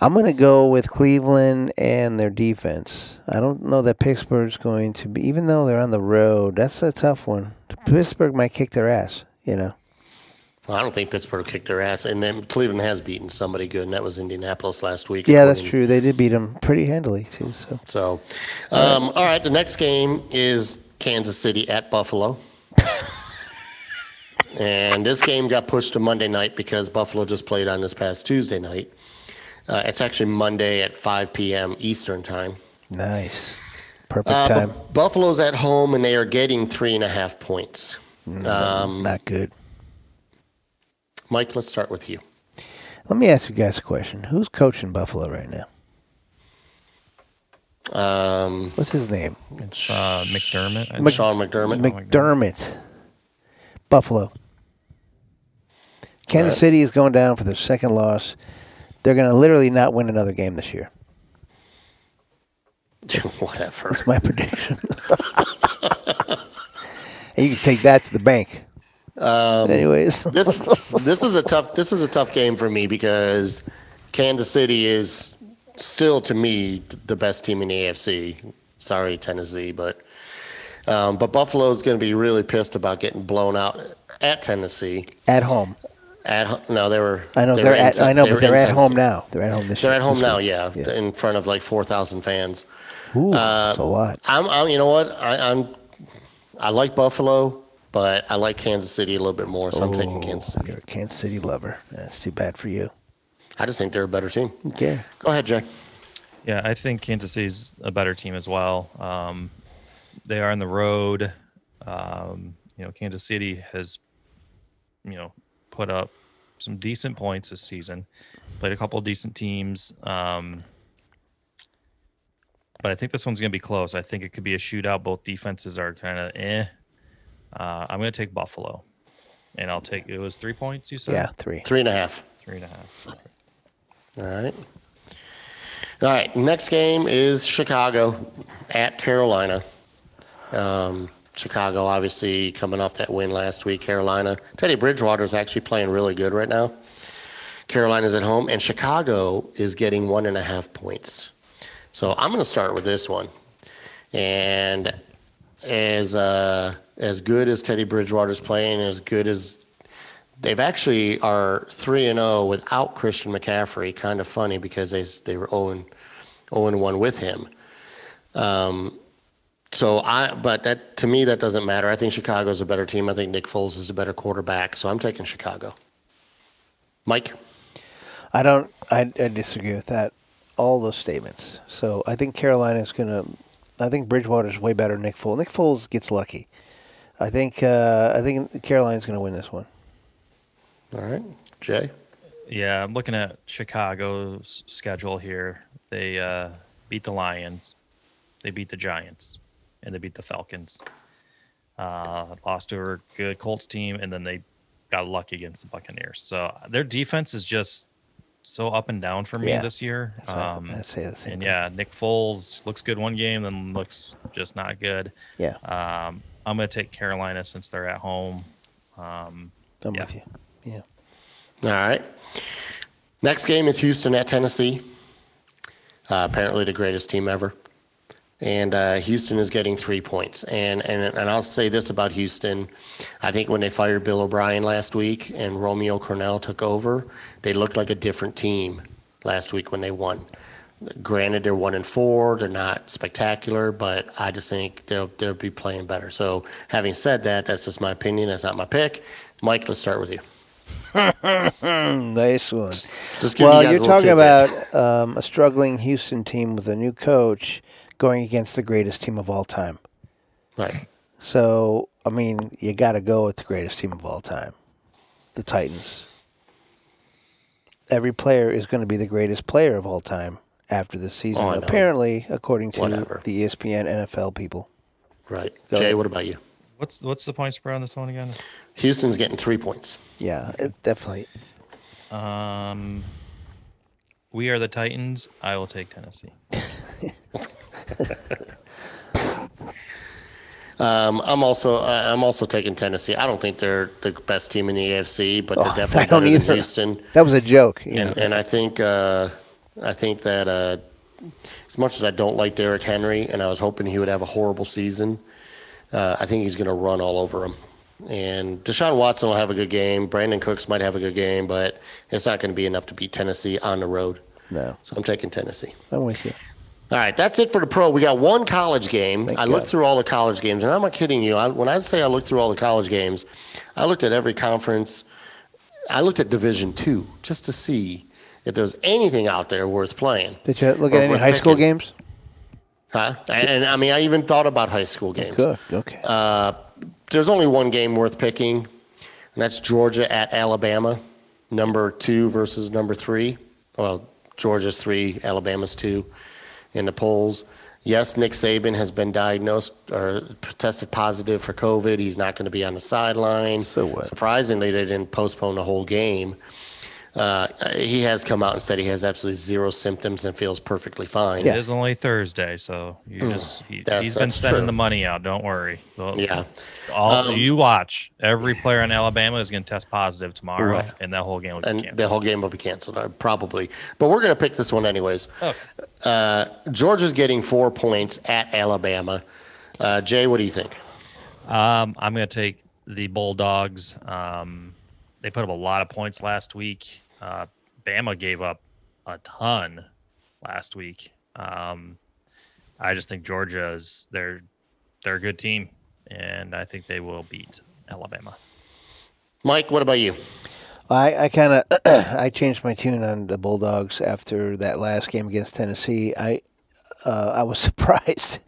I'm going to go with Cleveland and their defense. I don't know that Pittsburgh's going to be, even though they're on the road. That's a tough one. Pittsburgh might kick their ass. You know. Well, I don't think Pittsburgh kicked their ass, and then Cleveland has beaten somebody good, and that was Indianapolis last week. Yeah, that's true. They did beat them pretty handily too. So So, um, all right, the next game is Kansas City at Buffalo. [LAUGHS] and this game got pushed to Monday night because Buffalo just played on this past Tuesday night. Uh, it's actually Monday at 5 p.m. Eastern time. nice, perfect Uh, time. Buffalo's at home and they are getting three and a half points. Um, Not good. Mike, let's start with you. Let me ask you guys a question. Who's coaching Buffalo right now? Um, What's his name? It's uh, McDermott. I Mc- Sean McDermott. McDermott. Buffalo. Kansas City is going down for their second loss. They're going to literally not win another game this year. [LAUGHS] Whatever. That's my [LAUGHS] prediction. [LAUGHS] and you can take that to the bank. Anyways, this [LAUGHS] this is a tough this is a tough game for me because Kansas City is still to me the best team in the AFC. Sorry, Tennessee, but um, but Buffalo is going to be really pissed about getting blown out at Tennessee. at home. At no, they were. I know they they're were at. I know, but they're at home now. They're at home this They're year. at home now, yeah, Yeah. in front of like four thousand fans. Ooh, Uh, that's a lot. I'm, I'm you know what I, I'm I like Buffalo, but I like Kansas City a little bit more, so I'm taking Oh, Kansas City. You're a Kansas City lover. That's too bad for you. I just think they're a better team. Okay. Go ahead, Jay. Yeah, I think Kansas City's a better team as well. Um, they are on the road. Um, you know, Kansas City has, you know, put up some decent points this season. Played a couple of decent teams. Um, but I think this one's going to be close. I think it could be a shootout. Both defenses are kind of eh. Uh, I'm going to take Buffalo, and I'll take. It was three points. You said Yeah, three. Three and a half. three and a half. All right. All right. Next game is Chicago at Carolina. Um, Chicago, obviously, coming off that win last week. Carolina. Teddy Bridgewater is actually playing really good right now. Carolina's at home, and Chicago is getting one and a half points. So I'm going to start with this one. And as uh, as good as Teddy Bridgewater's playing, as good as they've actually are three and zero without Christian McCaffrey. Kind of funny because they they were 0 and one with him. Um, so I, but that to me that doesn't matter. I think Chicago's a better team. I think Nick Foles is a better quarterback. So I'm taking Chicago. Mike, I don't. I, I disagree with that. All those statements. So I think Carolina's gonna. I think Bridgewater's way better than Nick Foles. Nick Foles gets lucky. I think. Uh, I think Carolina's gonna win this one. all right, Jay. Yeah, I'm looking at Chicago's schedule here. They uh, beat the Lions, they beat the Giants, and they beat the Falcons. Uh, lost to a good Colts team, and then they got lucky against the Buccaneers. So their defense is just so up and down for me Yeah, this year. That's what Um, I'd say the same and thing. yeah, Nick Foles looks good one game, then looks just not good. Yeah, Um, I'm going to take Carolina since they're at home. Um, I'm yeah. with you. Yeah. All right. Next game is Houston at Tennessee. Uh, apparently the greatest team ever. And uh, Houston is getting three points. And, and and I'll say this about Houston: I think when they fired Bill O'Brien last week and Romeo Crennel took over, they looked like a different team last week when they won. Granted, they're one and four; they're not spectacular, but I just think they'll they'll be playing better. So, having said that, that's just my opinion. That's not my pick. Mike, let's start with you. [LAUGHS] Nice one. Just give Well, you you're talking tidbit. about um, a struggling Houston team with a new coach going against the greatest team of all time. right. So, I mean, you got to go with the greatest team of all time, the Titans. Every player is going to be the greatest player of all time after this season, Oh, apparently, according to Whatever. the ESPN NFL people. Right. Go Jay, ahead. what about you? What's what's the point spread on this one again? Houston's getting three points. Yeah, it definitely. Um, we are the Titans. I will take Tennessee. [LAUGHS] Um, I'm also uh, I'm also taking Tennessee. I don't think they're the best team in the AFC, but Oh, [LAUGHS] they're definitely I don't better than either. Houston. [LAUGHS] That was a joke. You And, know. and I think uh, I think that uh, as much as I don't like Derrick Henry, and I was hoping he would have a horrible season, uh, I think he's going to run all over him. And Deshaun Watson will have a good game. Brandin Cooks might have a good game, but it's not going to be enough to beat Tennessee on the road. No, So I'm taking Tennessee. I'm with you. All right, that's it for the pro. We got one college game. Thank I looked through all the college games, and I'm not kidding you. I, when I say I looked through all the college games, I looked at every conference. I looked at Division Two just to see if there was anything out there worth playing. Did you look Or at any high school games? Huh? And, and I mean, I even thought about high school games. Good. Okay. Uh, there's only one game worth picking, and that's Georgia at Alabama, number two versus number three. Well, Georgia's three, Alabama's two in the polls. Yes, Nick Saban has been diagnosed or tested positive for COVID. He's not going to be on the sideline. So what? Surprisingly, they didn't postpone the whole game. Uh, he has come out and said he has absolutely zero symptoms and feels perfectly fine. It is only Thursday, so you just he, he's been that's sending true. the money out. Don't worry. Well, Yeah. All Um, you watch. Every player in Alabama is going to test positive tomorrow, Right. and that whole game will be And canceled. the whole game will be canceled, uh, probably. But we're going to pick this one anyways. Okay. Uh, Georgia's getting four points at Alabama. Uh, Jay, what do you think? Um, I'm going to take the Bulldogs. Um, they put up a lot of points last week. Uh, Bama gave up a ton last week. Um, I just think Georgia is they're they're a good team, and I think they will beat Alabama. Mike, what about you? I, I kind of [CLEARS THROAT] I changed my tune on the Bulldogs after that last game against Tennessee. I uh, I was [LAUGHS] surprised.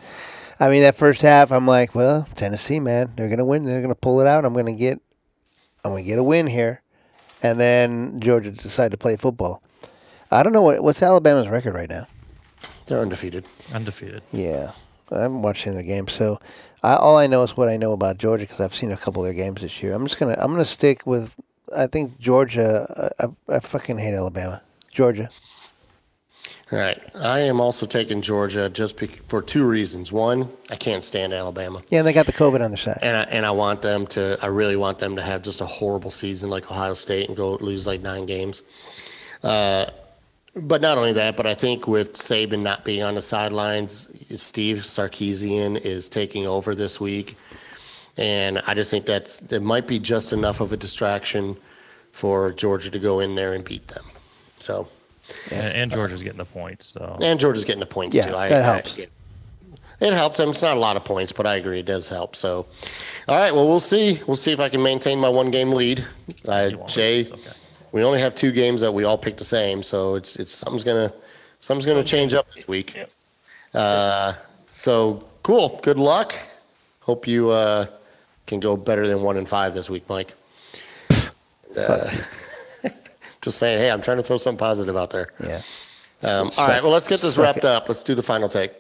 I mean, that first half, I'm like, well, Tennessee, man, they're gonna win. They're gonna pull it out. I'm gonna get, I'm gonna get a win here. And then Georgia decided to play football. I don't know what what's Alabama's record right now. They're undefeated. Undefeated. Yeah, I haven't watched any of their games, so I, all I know is what I know about Georgia because I've seen a couple of their games this year. I'm just gonna I'm gonna stick with I think Georgia. I, I, I fucking hate Alabama. Georgia. All right. I am also taking Georgia just bec for two reasons. One, I can't stand Alabama. Yeah, and they got the COVID on their side. And I, and I want them to, I really want them to have just a horrible season like Ohio State and go lose like nine games. Uh, but not only that, but I think with Saban not being on the sidelines, Steve Sarkisian is taking over this week. And I just think that there might be just enough of a distraction for Georgia to go in there and beat them. So, And, and Georgia's getting the points. So and Georgia's getting the points Yeah, too. I, that I- helps. it helps. I mean, it's not a lot of points, but I agree it does help. So, all right. Well, we'll see. We'll see if I can maintain my one game lead. Uh, Jay, okay. we only have two games that we all pick the same, so it's it's something's gonna something's gonna change up this week. Uh, so cool. Good luck. Hope you uh, can go better than one and five this week, Mike. Just saying. Hey, I'm trying to throw something positive out there. Yeah. Um, all right. Well, let's get this wrapped up. Let's do the final take.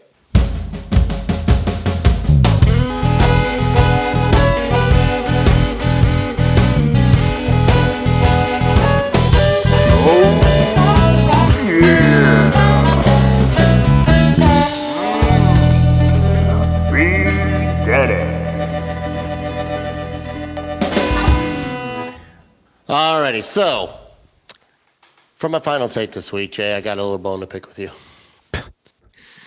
Alrighty, so for my final take this week, Jay, I got a little bone to pick with you.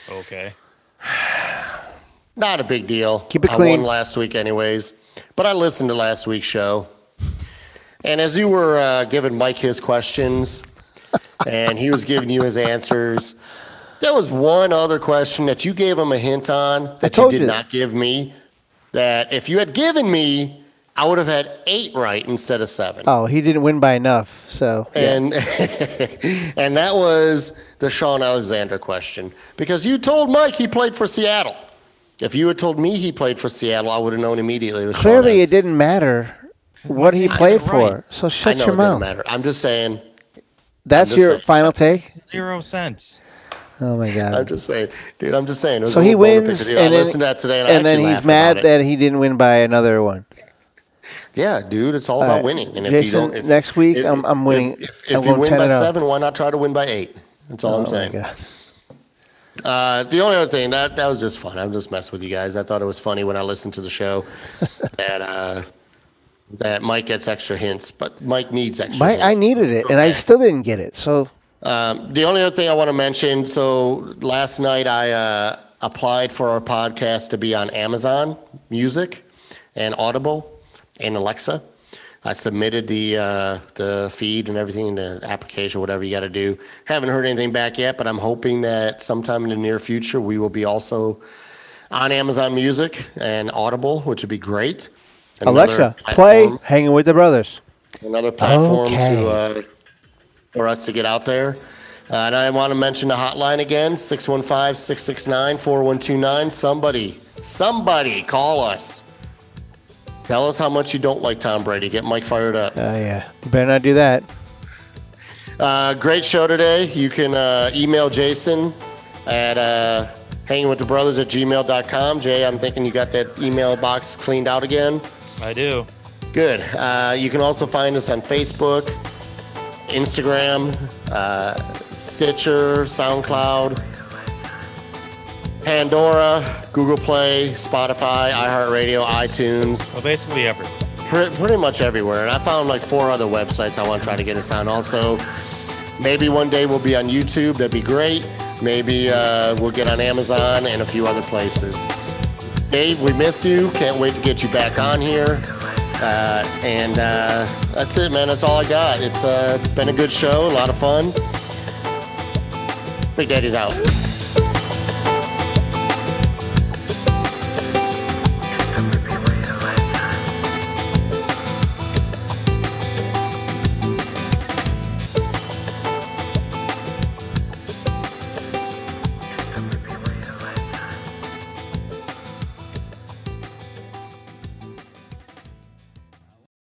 okay. [SIGHS] Not a big deal. Keep it clean. I won last week, anyways. But I listened to last week's show. And as you were uh, giving Mike his questions [LAUGHS] and he was giving you his answers, there was one other question that you gave him a hint on that told you did you. not give me. That if you had given me, I would have had eight right instead of seven. Oh, he didn't win by enough. So yeah. And [LAUGHS] and that was the Shaun Alexander question because you told Mike he played for Seattle. If you had told me he played for Seattle, I would have known immediately. It was Shaun clearly it didn't matter what he I played was for. right. So I shut know your it mouth. doesn't matter. I'm just saying. That's just your saying. final take. Zero cents. Oh my god! I'm just saying, dude. I'm just saying. So he little bone to wins, pick. I and then, listened to that today, and, I and then he's mad that he didn't win by another one. Yeah, dude. It's all All about right. winning. And if Jason, you don't, if, next week, if- I'm- I'm winning. If, if, I'm you win 10 by seven, why not try to win by eight? That's all oh I'm saying. Uh, the only other thing that that was just fun. I'm just messing with you guys. I thought it was funny when I listened to the show [LAUGHS] that uh, that Mike gets extra hints, but Mike needs extra. Hints. I needed it, and I still didn't get it. So Um, the only other thing I want to mention. So last night I uh, applied for our podcast to be on Amazon Music and Audible and Alexa. I submitted the uh, the feed and everything, the application, whatever you got to do. Haven't heard anything back yet, but I'm hoping that sometime in the near future we will be also on Amazon Music and Audible, which would be great. Another Alexa, play "Hanging with the Brothers." another platform Okay. to uh, for us to get out there. Uh, and I want to mention the hotline again 615 669 4129. Somebody, somebody call us. Tell us how much you don't like Tom Brady. Get Mike fired up. Oh yeah, you better not do that. Uh, great show today. You can uh, email Jason at uh, hangingwiththebrothers at gmail.com. Jay, I'm thinking you got that email box cleaned out again. I do. Good. Uh, you can also find us on Facebook, Instagram, uh, Stitcher, SoundCloud, Pandora, Google Play, Spotify, iHeartRadio, iTunes, Well, basically everything. pre- pretty much everywhere. And I found like four other websites I want to try to get us on. Also, maybe one day we'll be on YouTube. That'd be great. Maybe uh, we'll get on Amazon and a few other places. Dave, we miss you. Can't wait to get you back on here. Uh, and uh, that's it, man. That's all I got. It's uh, been a good show, a lot of fun. Big Daddy's out.